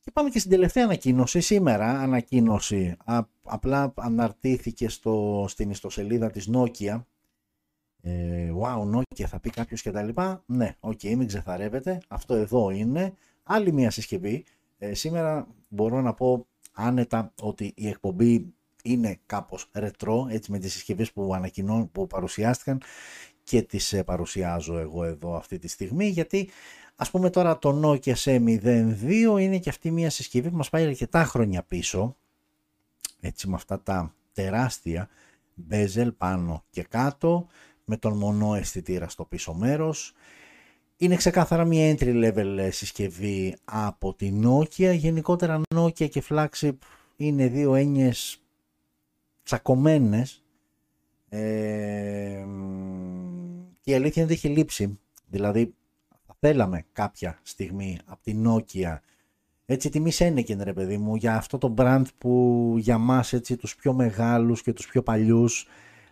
Speaker 1: Και πάμε και στην τελευταία ανακοίνωση. Σήμερα ανακοίνωση απλά αναρτήθηκε στο, στην ιστοσελίδα της Nokia. Ε, wow, Nokia θα πει κάποιος και τα λοιπά. Ναι, OK, okay, μην ξεθαρεύετε. Αυτό εδώ είναι. Άλλη μια συσκευή. Ε, σήμερα μπορώ να πω άνετα ότι η εκπομπή είναι κάπως ρετρό, έτσι με τις συσκευές που ανακοινώ, που παρουσιάστηκαν και τις ε, παρουσιάζω εγώ εδώ αυτή τη στιγμή γιατί ας πούμε τώρα το Nokia C02 είναι και αυτή μια συσκευή που μας πάει αρκετά χρόνια πίσω. Έτσι με αυτά τα τεράστια bezel πάνω και κάτω με τον μονό αισθητήρα στο πίσω μέρος. Είναι ξεκάθαρα μια entry level ε, συσκευή από την Nokia. Γενικότερα Nokia και Flagship είναι δύο έννοιες τσακωμένες ε, και η αλήθεια είναι ότι έχει λείψει. Δηλαδή, θα θέλαμε κάποια στιγμή από την Nokia. Έτσι τιμή Σένεκεν ρε παιδί μου για αυτό το brand που για μας έτσι τους πιο μεγάλους και τους πιο παλιούς.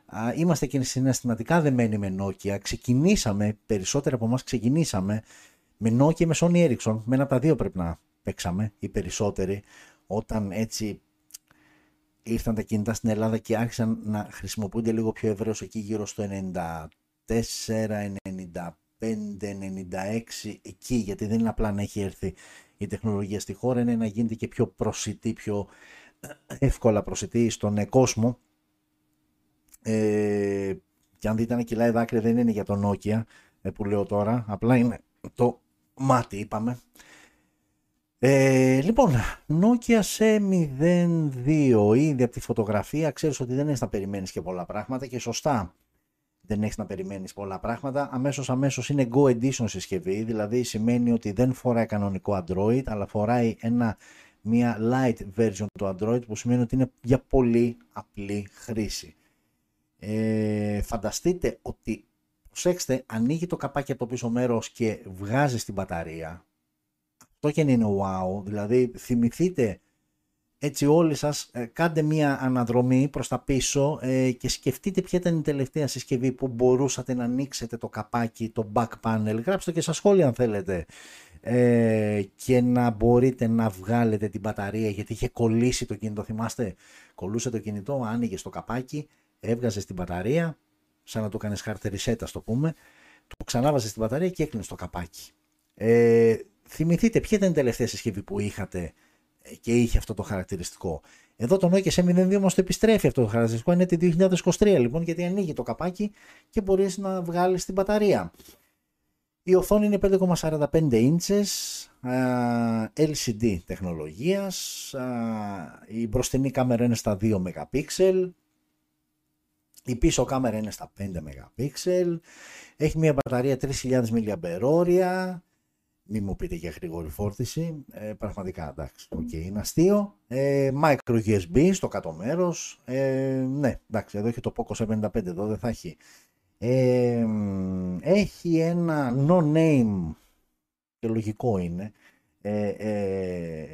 Speaker 1: Α, είμαστε και συναισθηματικά δεμένοι με Nokia. Ξεκινήσαμε, περισσότεροι από εμάς ξεκινήσαμε με Nokia και με Sony Ericsson. Με ένα από τα δύο πρέπει να παίξαμε οι περισσότεροι όταν έτσι ήρθαν τα κινητά στην Ελλάδα και άρχισαν να χρησιμοποιούνται λίγο πιο ευρέως εκεί γύρω στο 94, 95, 96 εκεί γιατί δεν είναι απλά να έχει έρθει η τεχνολογία στη χώρα είναι να γίνεται και πιο προσιτή, πιο εύκολα προσιτή στον κόσμο. Ε, και αν δείτε να κυλάει δάκρυα δεν είναι για τον Nokia ε, που λέω τώρα απλά είναι το μάτι είπαμε ε, λοιπόν, Nokia σε 02 ήδη από τη φωτογραφία ξέρεις ότι δεν έχεις να περιμένεις και πολλά πράγματα και σωστά δεν έχεις να περιμένεις πολλά πράγματα. Αμέσως αμέσως είναι Go Edition συσκευή δηλαδή σημαίνει ότι δεν φοράει κανονικό Android αλλά φοράει ένα, μια light version του Android που σημαίνει ότι είναι για πολύ απλή χρήση. Ε, φανταστείτε ότι προσέξτε ανοίγει το καπάκι από το πίσω μέρος και βγάζει την μπαταρία αυτό και είναι wow. Δηλαδή θυμηθείτε έτσι όλοι σας ε, κάντε μία αναδρομή προς τα πίσω ε, και σκεφτείτε ποια ήταν η τελευταία συσκευή που μπορούσατε να ανοίξετε το καπάκι, το back panel. Γράψτε και στα σχόλια αν θέλετε. Ε, και να μπορείτε να βγάλετε την μπαταρία γιατί είχε κολλήσει το κινητό. Θυμάστε, κολούσε το κινητό, άνοιγε το καπάκι, έβγαζε την μπαταρία, σαν να το κάνεις χάρτη reset, το πούμε, το ξανάβαζες στην μπαταρία και έκλεινες το καπάκι. Ε, θυμηθείτε ποια ήταν η τελευταία συσκευή που είχατε ε, και είχε αυτό το χαρακτηριστικό; Εδώ το Nokia C02 όμως το επιστρέφει αυτό το χαρακτηριστικό, είναι τη 2023 λοιπόν γιατί ανοίγει το καπάκι και μπορείς να βγάλεις την μπαταρία. Η οθόνη είναι 5,45 inches, LCD τεχνολογίας, η μπροστινή κάμερα είναι στα 2 MP, η πίσω κάμερα είναι στα 5 MP, έχει μια μπαταρία 3000 mAh, μην μου πείτε για γρήγορη φόρτιση. Ε, πραγματικά εντάξει, okay, είναι αστείο. Ε, micro USB στο κάτω μέρος. Ε, ναι, εντάξει, εδώ έχει το Poco C55, εδώ δεν θα έχει. Ε, έχει ένα no name και λογικό είναι. Ε, ε,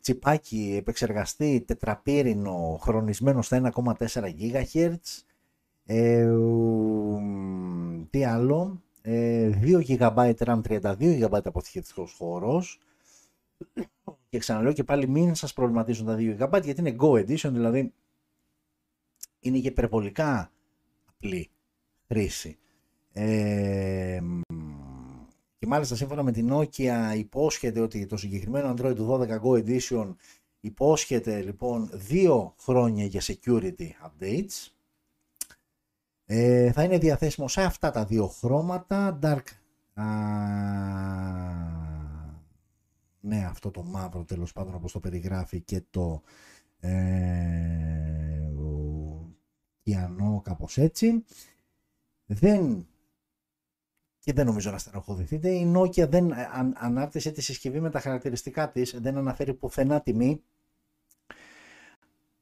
Speaker 1: τσιπάκι επεξεργαστή τετραπύρινο χρονισμένο στα 1,4 GHz. Ε, τι άλλο, 2 GB RAM, 32 GB αποθηκευτικός χώρος, Και ξαναλέω και πάλι μην σας προβληματίζουν τα 2 GB γιατί είναι Go Edition, δηλαδή είναι και υπερβολικά απλή χρήση. Ε, και μάλιστα σύμφωνα με την Nokia υπόσχεται ότι το συγκεκριμένο Android 12 Go Edition υπόσχεται λοιπόν δύο χρόνια για security updates. Ε, θα είναι διαθέσιμο σε αυτά τα δύο χρώματα. Dark. Α, ναι, αυτό το μαύρο τέλος πάντων όπως το περιγράφει και το ε, κιανό κάπως έτσι. Δεν και δεν νομίζω να στενοχωρηθείτε. Η Nokia δεν αν, ανάρτησε τη συσκευή με τα χαρακτηριστικά της, δεν αναφέρει πουθενά τιμή,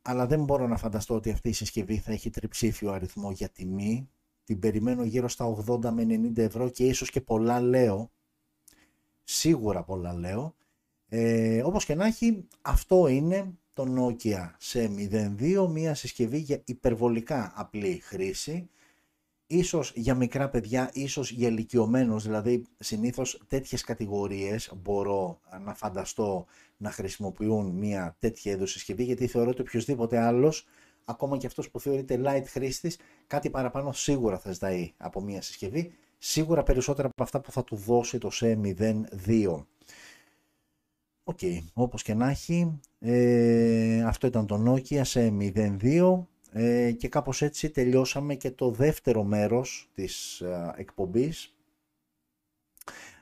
Speaker 1: αλλά δεν μπορώ να φανταστώ ότι αυτή η συσκευή θα έχει τριψήφιο αριθμό για τιμή. Την περιμένω γύρω στα 80 με 90 ευρώ και ίσως και πολλά λέω. Σίγουρα πολλά λέω. Ε, όπως και να έχει, αυτό είναι το Nokia σε 02, μια συσκευή για υπερβολικά απλή χρήση ίσως για μικρά παιδιά, ίσως για ηλικιωμένους, δηλαδή συνήθως τέτοιες κατηγορίες μπορώ να φανταστώ να χρησιμοποιούν μια τέτοια είδους συσκευή, γιατί θεωρώ ότι οποιοδήποτε άλλος, ακόμα και αυτός που θεωρείται light χρήστης, κάτι παραπάνω σίγουρα θα ζητάει από μια συσκευή, σίγουρα περισσότερα από αυτά που θα του δώσει το C02. OK, okay, όπως και να έχει, ε, αυτό ήταν το Nokia C02. Ε, και κάπως έτσι τελειώσαμε και το δεύτερο μέρος της α, εκπομπής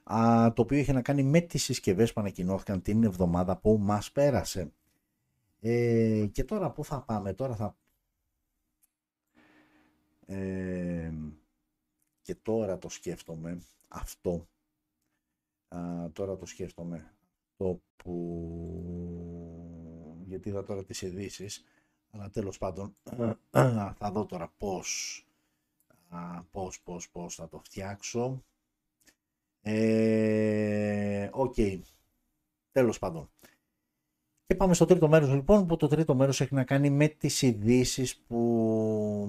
Speaker 1: α, το οποίο είχε να κάνει με τις συσκευές που ανακοινώθηκαν την εβδομάδα που μας πέρασε. Ε, και τώρα πού θα πάμε, τώρα θα... Ε, και τώρα το σκέφτομαι αυτό. Α, τώρα το σκέφτομαι το που... Γιατί είδα τώρα τις ειδήσεις αλλά τέλος πάντων θα δω τώρα πώς, πώς, πώς, πώς θα το φτιάξω. Ε, OK, okay. τέλος πάντων. Και πάμε στο τρίτο μέρος λοιπόν, που το τρίτο μέρος έχει να κάνει με τις ειδήσεις που,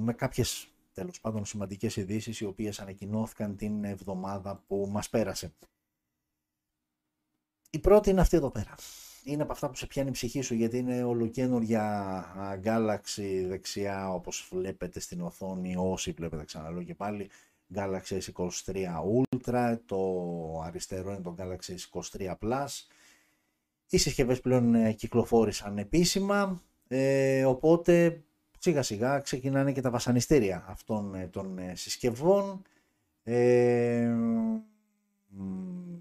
Speaker 1: με κάποιες τέλος πάντων σημαντικές ειδήσεις οι οποίες ανακοινώθηκαν την εβδομάδα που μας πέρασε. Η πρώτη είναι αυτή εδώ πέρα είναι από αυτά που σε πιάνει η ψυχή σου γιατί είναι ολοκένουργια Galaxy δεξιά όπως βλέπετε στην οθόνη όσοι βλέπετε ξαναλέω και πάλι Galaxy S23 Ultra το αριστερό είναι το Galaxy S23 Plus. Οι συσκευές πλέον ε, κυκλοφόρησαν επίσημα ε, οπότε σιγά σιγά ξεκινάνε και τα βασανιστήρια αυτών ε, των ε, συσκευών. Ε,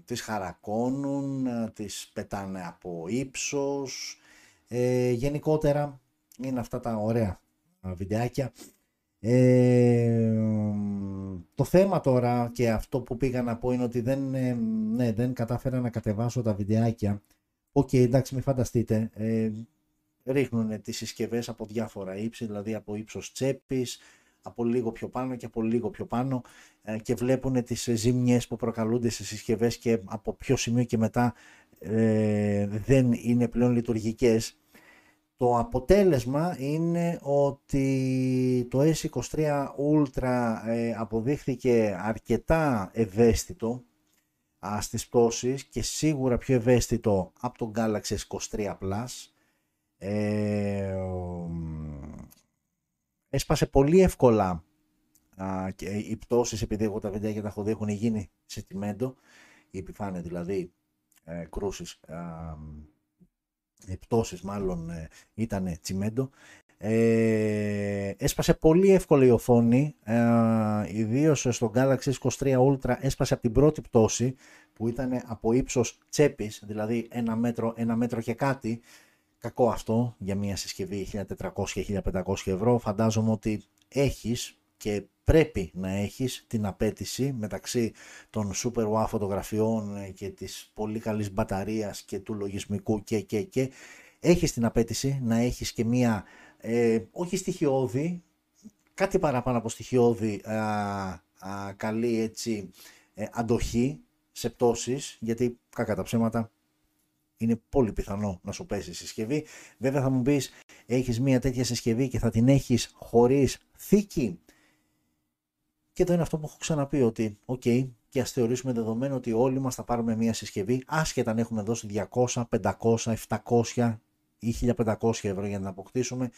Speaker 1: τις χαρακώνουν, ε, τις πετάνε από ύψος, ε, γενικότερα είναι αυτά τα ωραία ε, βιντεάκια. Ε, το θέμα τώρα και αυτό που πήγα να πω είναι ότι δεν, ναι, δεν κατάφερα να κατεβάσω τα βιντεάκια. OK, okay, εντάξει, μην φανταστείτε. Ε, ρίχνουν τις συσκευές από διάφορα ύψη, δηλαδή από ύψος τσέπης, από λίγο πιο πάνω και από λίγο πιο πάνω ε, και βλέπουν τις ζημιές που προκαλούνται στις συσκευές και από ποιο σημείο και μετά ε, δεν είναι πλέον λειτουργικές. Το αποτέλεσμα είναι ότι το S23 Ultra ε, αποδείχθηκε αρκετά ευαίσθητο α, στις πτώσεις και σίγουρα πιο ευαίσθητο από το Galaxy S23 Plus. Ε, έσπασε πολύ εύκολα α, και οι πτώσεις επειδή εγώ τα βιντεάκια τα έχω δει έχουν γίνει σε τιμέντο η επιφάνεια δηλαδή ε, κρούσεις οι πτώσεις μάλλον ε, ήταν τσιμέντο. Ε, έσπασε πολύ εύκολα η οθόνη ε, ιδίως στο Galaxy S23 Ultra έσπασε από την πρώτη πτώση που ήταν από ύψος τσέπης δηλαδή ένα μέτρο, ένα μέτρο και κάτι Κακό αυτό για μια συσκευή 1400-1500 ευρώ. Φαντάζομαι ότι έχεις και πρέπει να έχεις την απέτηση μεταξύ των super wow φωτογραφιών και της πολύ καλής μπαταρίας και του λογισμικού και και και έχεις την απέτηση να έχεις και μια ε, όχι στοιχειώδη κάτι παραπάνω από στοιχειώδη α, καλή έτσι ε, αντοχή σε πτώσεις γιατί κακά τα ψέματα είναι πολύ πιθανό να σου πέσει η συσκευή. Βέβαια θα μου πεις έχεις μια τέτοια συσκευή και θα την έχεις χωρίς θήκη. Και εδώ είναι αυτό που έχω ξαναπεί ότι OK, okay, και ας θεωρήσουμε δεδομένο ότι όλοι μας θα πάρουμε μια συσκευή άσχετα αν έχουμε δώσει 200, 500, 700 ή 1500 ευρώ για να την αποκτήσουμε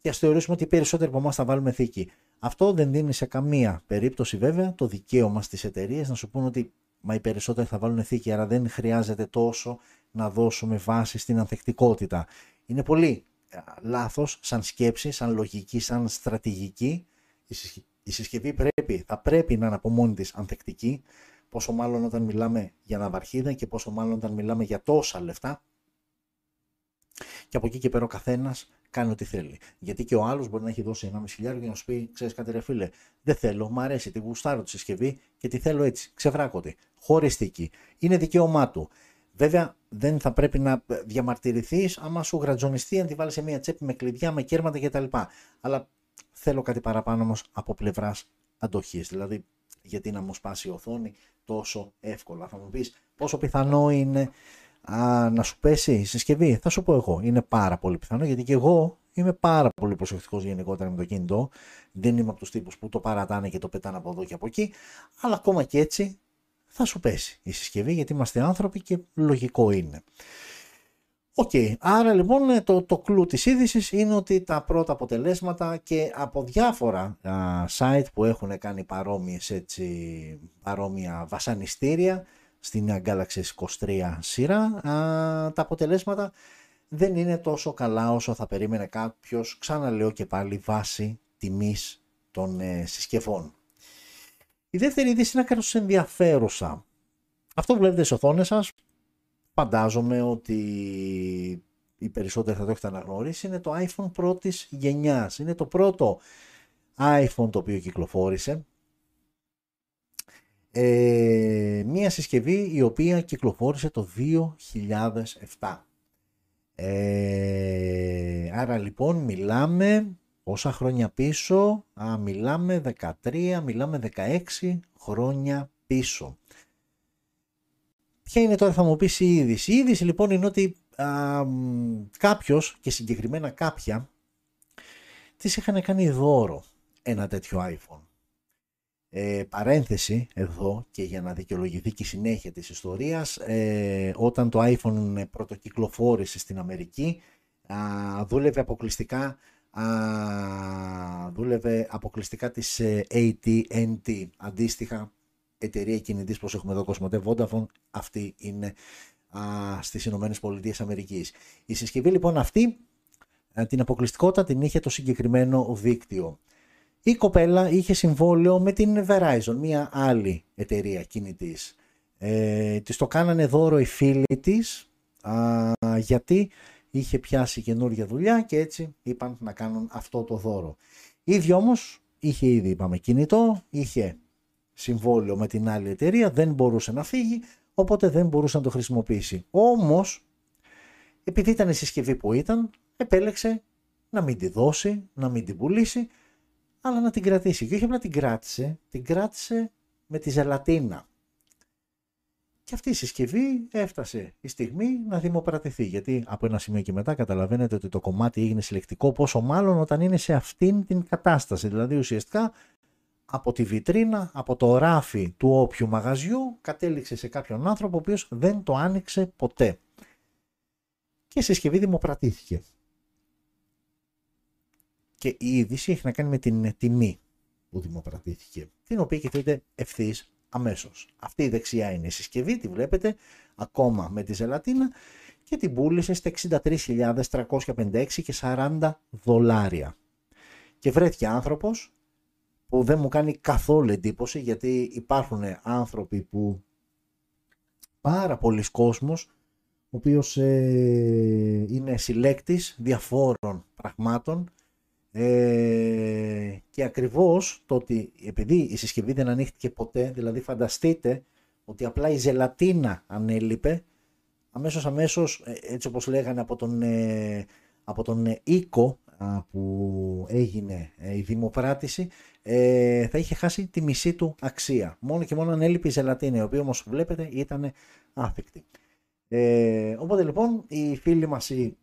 Speaker 1: και ας θεωρήσουμε ότι οι περισσότεροι από εμάς θα βάλουμε θήκη. Αυτό δεν δίνει σε καμία περίπτωση βέβαια το δικαίωμα στις εταιρείες να σου πούνε ότι μα οι περισσότεροι θα βάλουν θήκη άρα δεν χρειάζεται τόσο να δώσουμε βάση στην ανθεκτικότητα. Είναι πολύ λάθος σαν σκέψη, σαν λογική, σαν στρατηγική. Η συσκευή πρέπει, θα πρέπει να είναι από μόνη της ανθεκτική, πόσο μάλλον όταν μιλάμε για ναυαρχίδα και πόσο μάλλον όταν μιλάμε για τόσα λεφτά. Και από εκεί και πέρα ο καθένας κάνει ό,τι θέλει. Γιατί και ο άλλος μπορεί να έχει δώσει ένα χιλιάριο και να σου πει: Ξέρεις κάτι, ρε φίλε, δεν θέλω, μου αρέσει, τη γουστάρω τη συσκευή και τη θέλω έτσι, ξεβράκωτη, χωριστική. Είναι δικαίωμά του. Βέβαια, δεν θα πρέπει να διαμαρτυρηθείς άμα σου γρατζονιστεί αν τη βάλεις σε μια τσέπη με κλειδιά, με κέρματα κτλ. Αλλά θέλω κάτι παραπάνω όμως από πλευράς αντοχής. Δηλαδή, γιατί να μου σπάσει η οθόνη τόσο εύκολα. Θα μου πεις πόσο πιθανό είναι α, να σου πέσει η συσκευή. Θα σου πω εγώ. Είναι πάρα πολύ πιθανό γιατί και εγώ είμαι πάρα πολύ προσεκτικός γενικότερα με το κινητό. Δεν είμαι από τους τύπους που το παρατάνε και το πετάνε από εδώ και από εκεί. Αλλά ακόμα και έτσι θα σου πέσει η συσκευή γιατί είμαστε άνθρωποι και λογικό είναι. OK, okay. άρα λοιπόν το, το κλου της είδησης είναι ότι τα πρώτα αποτελέσματα και από διάφορα α, site που έχουν κάνει παρόμοιες έτσι, παρόμοια βασανιστήρια στην Galaxy S23 σειρά, α, τα αποτελέσματα δεν είναι τόσο καλά όσο θα περίμενε κάποιος, ξαναλέω και πάλι βάση τιμής των ε, συσκευών. Η δεύτερη είδηση είναι ακριβώς ενδιαφέρουσα. Αυτό που βλέπετε στις οθόνες σας, φαντάζομαι ότι οι περισσότεροι θα το έχετε αναγνωρίσει, είναι το iPhone πρώτης γενιάς. Είναι το πρώτο iPhone το οποίο κυκλοφόρησε. Ε, μία συσκευή η οποία κυκλοφόρησε το 2007. Ε, άρα λοιπόν μιλάμε Πόσα χρόνια πίσω, α, μιλάμε 13, μιλάμε 16 χρόνια πίσω. Ποια είναι τώρα θα μου πεις η είδηση; Η είδηση λοιπόν είναι ότι α, κάποιος και συγκεκριμένα κάποια τις είχαν κάνει δώρο ένα τέτοιο iPhone. Ε, παρένθεση εδώ και για να δικαιολογηθεί και η συνέχεια της ιστορίας ε, όταν το iPhone πρωτοκυκλοφόρησε στην Αμερική α, δούλευε αποκλειστικά α, δούλευε αποκλειστικά της ε, AT&T, αντίστοιχα εταιρεία κινητής που έχουμε εδώ Cosmote Vodafone, αυτή είναι α, στις Ηνωμένες Πολιτείες Αμερικής. Η συσκευή λοιπόν αυτή, ε, την αποκλειστικότητα την είχε το συγκεκριμένο δίκτυο. Η κοπέλα είχε συμβόλαιο με την Verizon, μια άλλη εταιρεία κινητής. Ε, της το κάνανε δώρο οι φίλοι της, α, γιατί είχε πιάσει καινούργια δουλειά και έτσι είπαν να κάνουν αυτό το δώρο. Ήδη όμως είχε ήδη είπαμε κινητό, είχε συμβόλαιο με την άλλη εταιρεία, δεν μπορούσε να φύγει, οπότε δεν μπορούσε να το χρησιμοποιήσει. Όμως, επειδή ήταν η συσκευή που ήταν, επέλεξε να μην τη δώσει, να μην την πουλήσει, αλλά να την κρατήσει. Και όχι απλά την κράτησε, την κράτησε με τη ζελατίνα. Και αυτή η συσκευή έφτασε η στιγμή να δημοπρατηθεί. Γιατί από ένα σημείο και μετά καταλαβαίνετε ότι το κομμάτι έγινε συλλεκτικό, πόσο μάλλον όταν είναι σε αυτήν την κατάσταση. Δηλαδή ουσιαστικά από τη βιτρίνα, από το ράφι του όποιου μαγαζιού, κατέληξε σε κάποιον άνθρωπο ο οποίος δεν το άνοιξε ποτέ. Και η συσκευή δημοπρατήθηκε. Και η είδηση έχει να κάνει με την τιμή που δημοπρατήθηκε, την οποία κοιτείτε ευθύς αμέσως. Αυτή η δεξιά είναι η συσκευή, τη βλέπετε ακόμα με τη ζελατίνα και την πούλησε στα 63.356 και 40 δολάρια. Και βρέθηκε άνθρωπος που δεν μου κάνει καθόλου εντύπωση γιατί υπάρχουν άνθρωποι που πάρα πολλοί κόσμος ο οποίος ε, είναι συλλέκτης διαφόρων πραγμάτων ε, και ακριβώς το ότι επειδή η συσκευή δεν ανοίχτηκε ποτέ, δηλαδή φανταστείτε ότι απλά η ζελατίνα ανέλειπε, αμέσως αμέσως ε, έτσι όπως λέγανε από τον, ε, από τον ε, οίκο που έγινε η δημοπράτηση θα είχε χάσει τη μισή του αξία. Μόνο και μόνο ανέλειπε η ζελατίνα, η οποία όμως βλέπετε ήταν άφικτη. οπότε λοιπόν οι φίλοι μας οι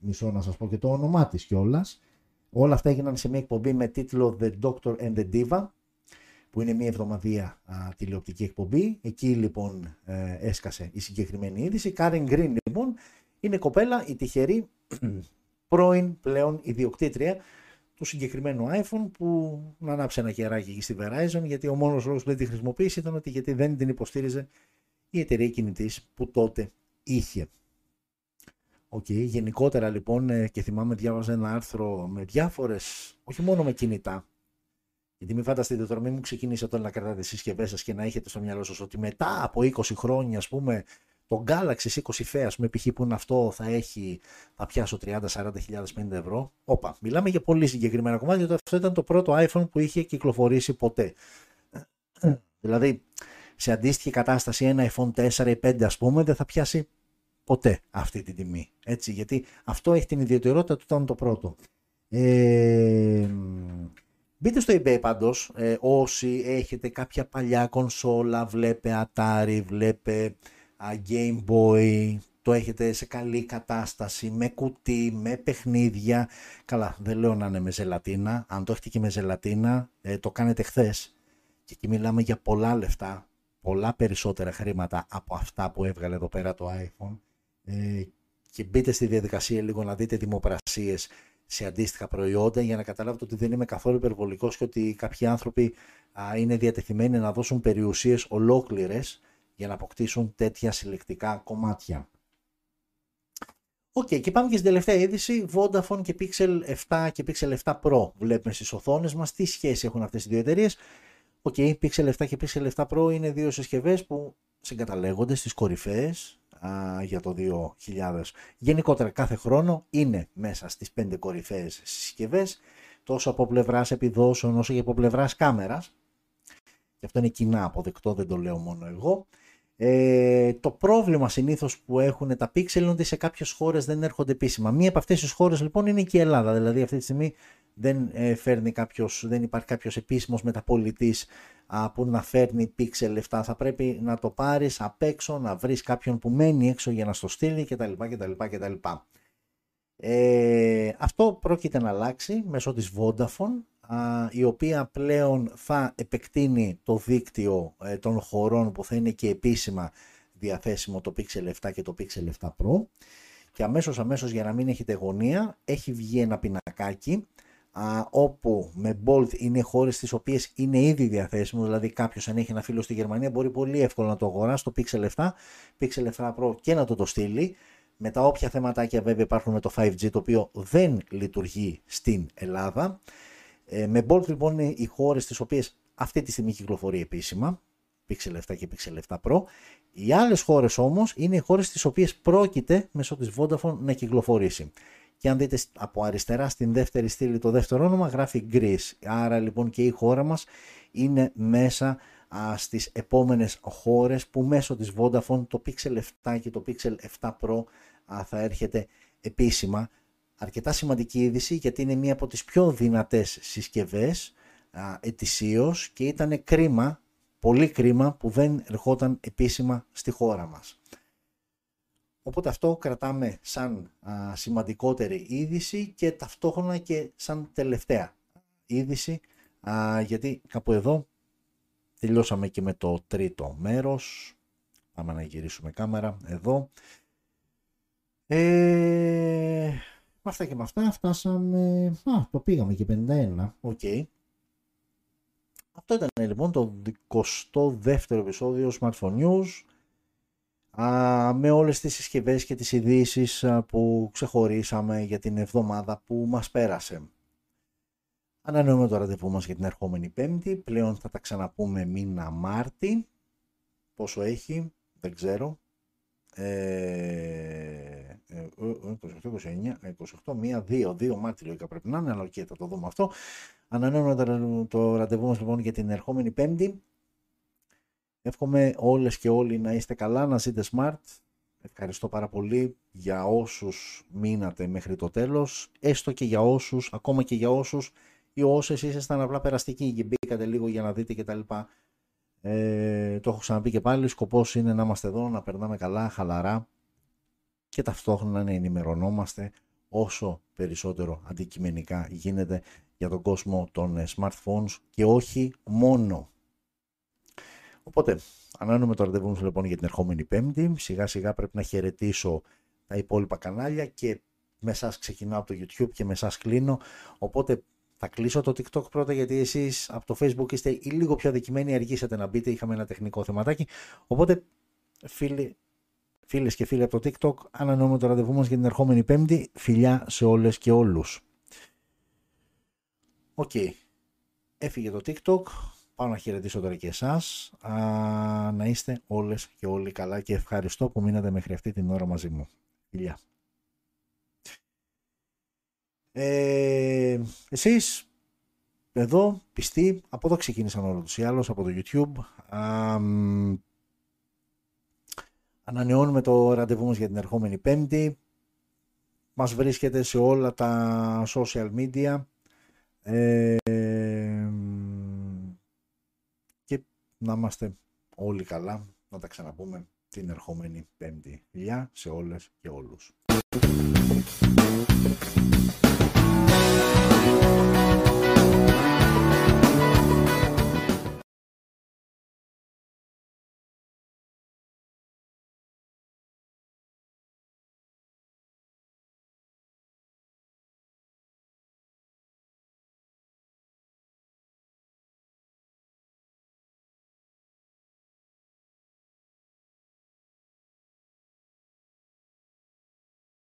Speaker 1: μισό να σας πω και το όνομά της κιόλας. Όλα αυτά έγιναν σε μια εκπομπή με τίτλο The Doctor and the Diva που είναι μια εβδομαδία α, τηλεοπτική εκπομπή. Εκεί λοιπόν ε, έσκασε η συγκεκριμένη είδηση. Κάριν Γκριν λοιπόν είναι κοπέλα, η τυχερή πρώην πλέον ιδιοκτήτρια του συγκεκριμένου iPhone που να ανάψει ένα κεράκι εκεί στη Verizon γιατί ο μόνος λόγος που δεν τη χρησιμοποίησε ήταν ότι γιατί δεν την υποστήριζε η εταιρεία κινητής που τότε είχε. OK, okay. γενικότερα λοιπόν ε, και θυμάμαι διάβαζα ένα άρθρο με διάφορες, όχι μόνο με κινητά, γιατί μην φανταστείτε τώρα, μην μου ξεκινήσετε τώρα να κρατάτε συσκευές σας και να έχετε στο μυαλό σας ότι μετά από 20 χρόνια, ας πούμε, το Galaxy 20 FE, ας πούμε, π.χ. που είναι αυτό, θα έχει, θα πιάσω 30, 40 50 ευρώ. Όπα, μιλάμε για πολύ συγκεκριμένα κομμάτια, γιατί αυτό ήταν το πρώτο iPhone που είχε κυκλοφορήσει ποτέ. δηλαδή, σε αντίστοιχη κατάσταση, ένα iPhone 4 ή 5, ας πούμε, δεν θα πιάσει ποτέ αυτή την τιμή. Έτσι, γιατί αυτό έχει την ιδιαιτερότητα του ήταν το πρώτο. Ε, Μπείτε στο eBay πάντως, ε, όσοι έχετε κάποια παλιά κονσόλα, βλέπε Atari, βλέπε Game Boy, το έχετε σε καλή κατάσταση, με κουτί, με παιχνίδια. Καλά, δεν λέω να είναι με ζελατίνα. Αν το έχετε και με ζελατίνα, ε, το κάνετε χθες. Και εκεί μιλάμε για πολλά λεφτά, πολλά περισσότερα χρήματα από αυτά που έβγαλε εδώ πέρα το iPhone. Ε, και μπείτε στη διαδικασία λίγο να δείτε δημοπρασίες σε αντίστοιχα προϊόντα για να καταλάβετε ότι δεν είμαι καθόλου υπερβολικός και ότι κάποιοι άνθρωποι α, είναι διατεθειμένοι να δώσουν περιουσίες ολόκληρες για να αποκτήσουν τέτοια συλλεκτικά κομμάτια. OK, okay, και πάμε και στην τελευταία είδηση, Vodafone και Pixel 7 και Pixel 7 Pro. Βλέπουμε στις οθόνες μας τι σχέση έχουν αυτές οι δύο εταιρείες; OK, okay, Pixel 7 και Pixel 7 Pro είναι δύο συσκευές που συγκαταλέγονται στις κορυφαίες α, για το 2000. Γενικότερα κάθε χρόνο είναι μέσα στις πέντε κορυφαίες συσκευές, τόσο από πλευράς επιδόσεων όσο και από πλευράς κάμερας. Και αυτό είναι κοινά αποδεκτό, δεν το λέω μόνο εγώ. Ε, το πρόβλημα συνήθως που έχουν τα Pixel είναι ότι σε κάποιες χώρες δεν έρχονται επίσημα. Μία από αυτές τις χώρες λοιπόν είναι και η Ελλάδα. Δηλαδή αυτή τη στιγμή δεν, ε, φέρνει κάποιος, δεν υπάρχει κάποιος επίσημος μεταπολιτής που να φέρνει Pixel λεφτά. Θα πρέπει να το πάρεις απ' έξω, να βρεις κάποιον που μένει έξω για να στο στείλει κτλ. κτλ, κτλ. Ε, αυτό πρόκειται να αλλάξει μέσω της Vodafone η οποία πλέον θα επεκτείνει το δίκτυο ε, των χωρών που θα είναι και επίσημα διαθέσιμο το Pixel 7 και το Pixel 7 Pro. Και αμέσως αμέσως για να μην έχετε γωνία έχει βγει ένα πινακάκι α, όπου με Bolt είναι χώρες τις οποίες είναι ήδη διαθέσιμος. Δηλαδή κάποιος αν έχει ένα φίλο στη Γερμανία μπορεί πολύ εύκολα να το αγοράσει το Pixel 7 Pixel 7 Pro και να το το στείλει. Με τα όποια θεματάκια βέβαια υπάρχουν με το 5G το οποίο δεν λειτουργεί στην Ελλάδα ε, με Bolt λοιπόν είναι οι χώρες τις οποίες αυτή τη στιγμή κυκλοφορεί επίσημα, Pixel 7 και Pixel 7 Pro. Οι άλλες χώρες όμως είναι οι χώρες τις οποίες πρόκειται μέσω της Vodafone να κυκλοφορήσει. Και αν δείτε από αριστερά στην δεύτερη στήλη το δεύτερο όνομα γράφει Greece. Άρα λοιπόν και η χώρα μας είναι μέσα α, στις επόμενες χώρες που μέσω της Vodafone το Pixel 7 και το Pixel 7 Pro α, θα έρχεται επίσημα αρκετά σημαντική είδηση γιατί είναι μία από τις πιο δυνατές συσκευές ετησίως και ήταν κρίμα, πολύ κρίμα που δεν ερχόταν επίσημα στη χώρα μας. Οπότε αυτό κρατάμε σαν α, σημαντικότερη είδηση και ταυτόχρονα και σαν τελευταία είδηση α, γιατί κάπου εδώ τελειώσαμε και με το τρίτο μέρος. Πάμε να γυρίσουμε κάμερα εδώ. Ε, με αυτά και με αυτά φτάσαμε, α, το πήγαμε και 51, OK. Okay. Αυτό ήταν λοιπόν το 22ο επεισόδιο Smartphone News α, με όλες τις συσκευές και τις ειδήσεις που ξεχωρίσαμε για την εβδομάδα που μας πέρασε. Ανανεώνουμε το ραντεβού μας για την ερχόμενη πέμπτη, πλέον θα τα ξαναπούμε μήνα Μάρτη, πόσο έχει, δεν ξέρω, ε, 28, 29, 28, 1, 2, 2 Μάρτη λογικά πρέπει να είναι, αλλά και θα το δούμε αυτό. Ανανεώνουμε το ραντεβού μας λοιπόν για την ερχόμενη Πέμπτη. Εύχομαι όλες και όλοι να είστε καλά, να ζείτε smart. Ευχαριστώ πάρα πολύ για όσους μείνατε μέχρι το τέλος, έστω και για όσους, ακόμα και για όσους ή όσες ήσασταν απλά περαστικοί και μπήκατε λίγο για να δείτε κτλ. Ε, το έχω ξαναπεί και πάλι, σκοπός είναι να είμαστε εδώ, να περνάμε καλά, χαλαρά και ταυτόχρονα να ενημερωνόμαστε όσο περισσότερο αντικειμενικά γίνεται για τον κόσμο των smartphones και όχι μόνο Οπότε, αναμένουμε το ραντεβού μας λοιπόν για την ερχόμενη Πέμπτη. Σιγά σιγά πρέπει να χαιρετήσω τα υπόλοιπα κανάλια και με εσάς ξεκινάω από το YouTube και με εσάς κλείνω. Οπότε θα κλείσω το TikTok πρώτα γιατί εσείς από το Facebook είστε ή λίγο πιο αδικημένοι, αργήσατε να μπείτε, είχαμε ένα τεχνικό θεματάκι. Οπότε φίλοι, φίλες και φίλοι από το TikTok, ανανεώνουμε το ραντεβού μας για την ερχόμενη Πέμπτη. Φιλιά σε όλες και όλους. Οκ. Έφυγε το TikTok. Πάω να χαιρετήσω τώρα και εσάς. Α, να είστε όλες και όλοι καλά και ευχαριστώ που μείνατε μέχρι αυτή την ώρα μαζί μου. Φιλιά. Ε, εσείς εδώ πιστοί, από εδώ ξεκίνησαν όλο τους ή άλλως, από το YouTube. Α, ανανεώνουμε το ραντεβού μας για την ερχόμενη Πέμπτη. Μας βρίσκεται σε όλα τα social media. Ε, και να είμαστε όλοι καλά, να τα ξαναπούμε την ερχόμενη Πέμπτη. Γεια σε όλες και όλους.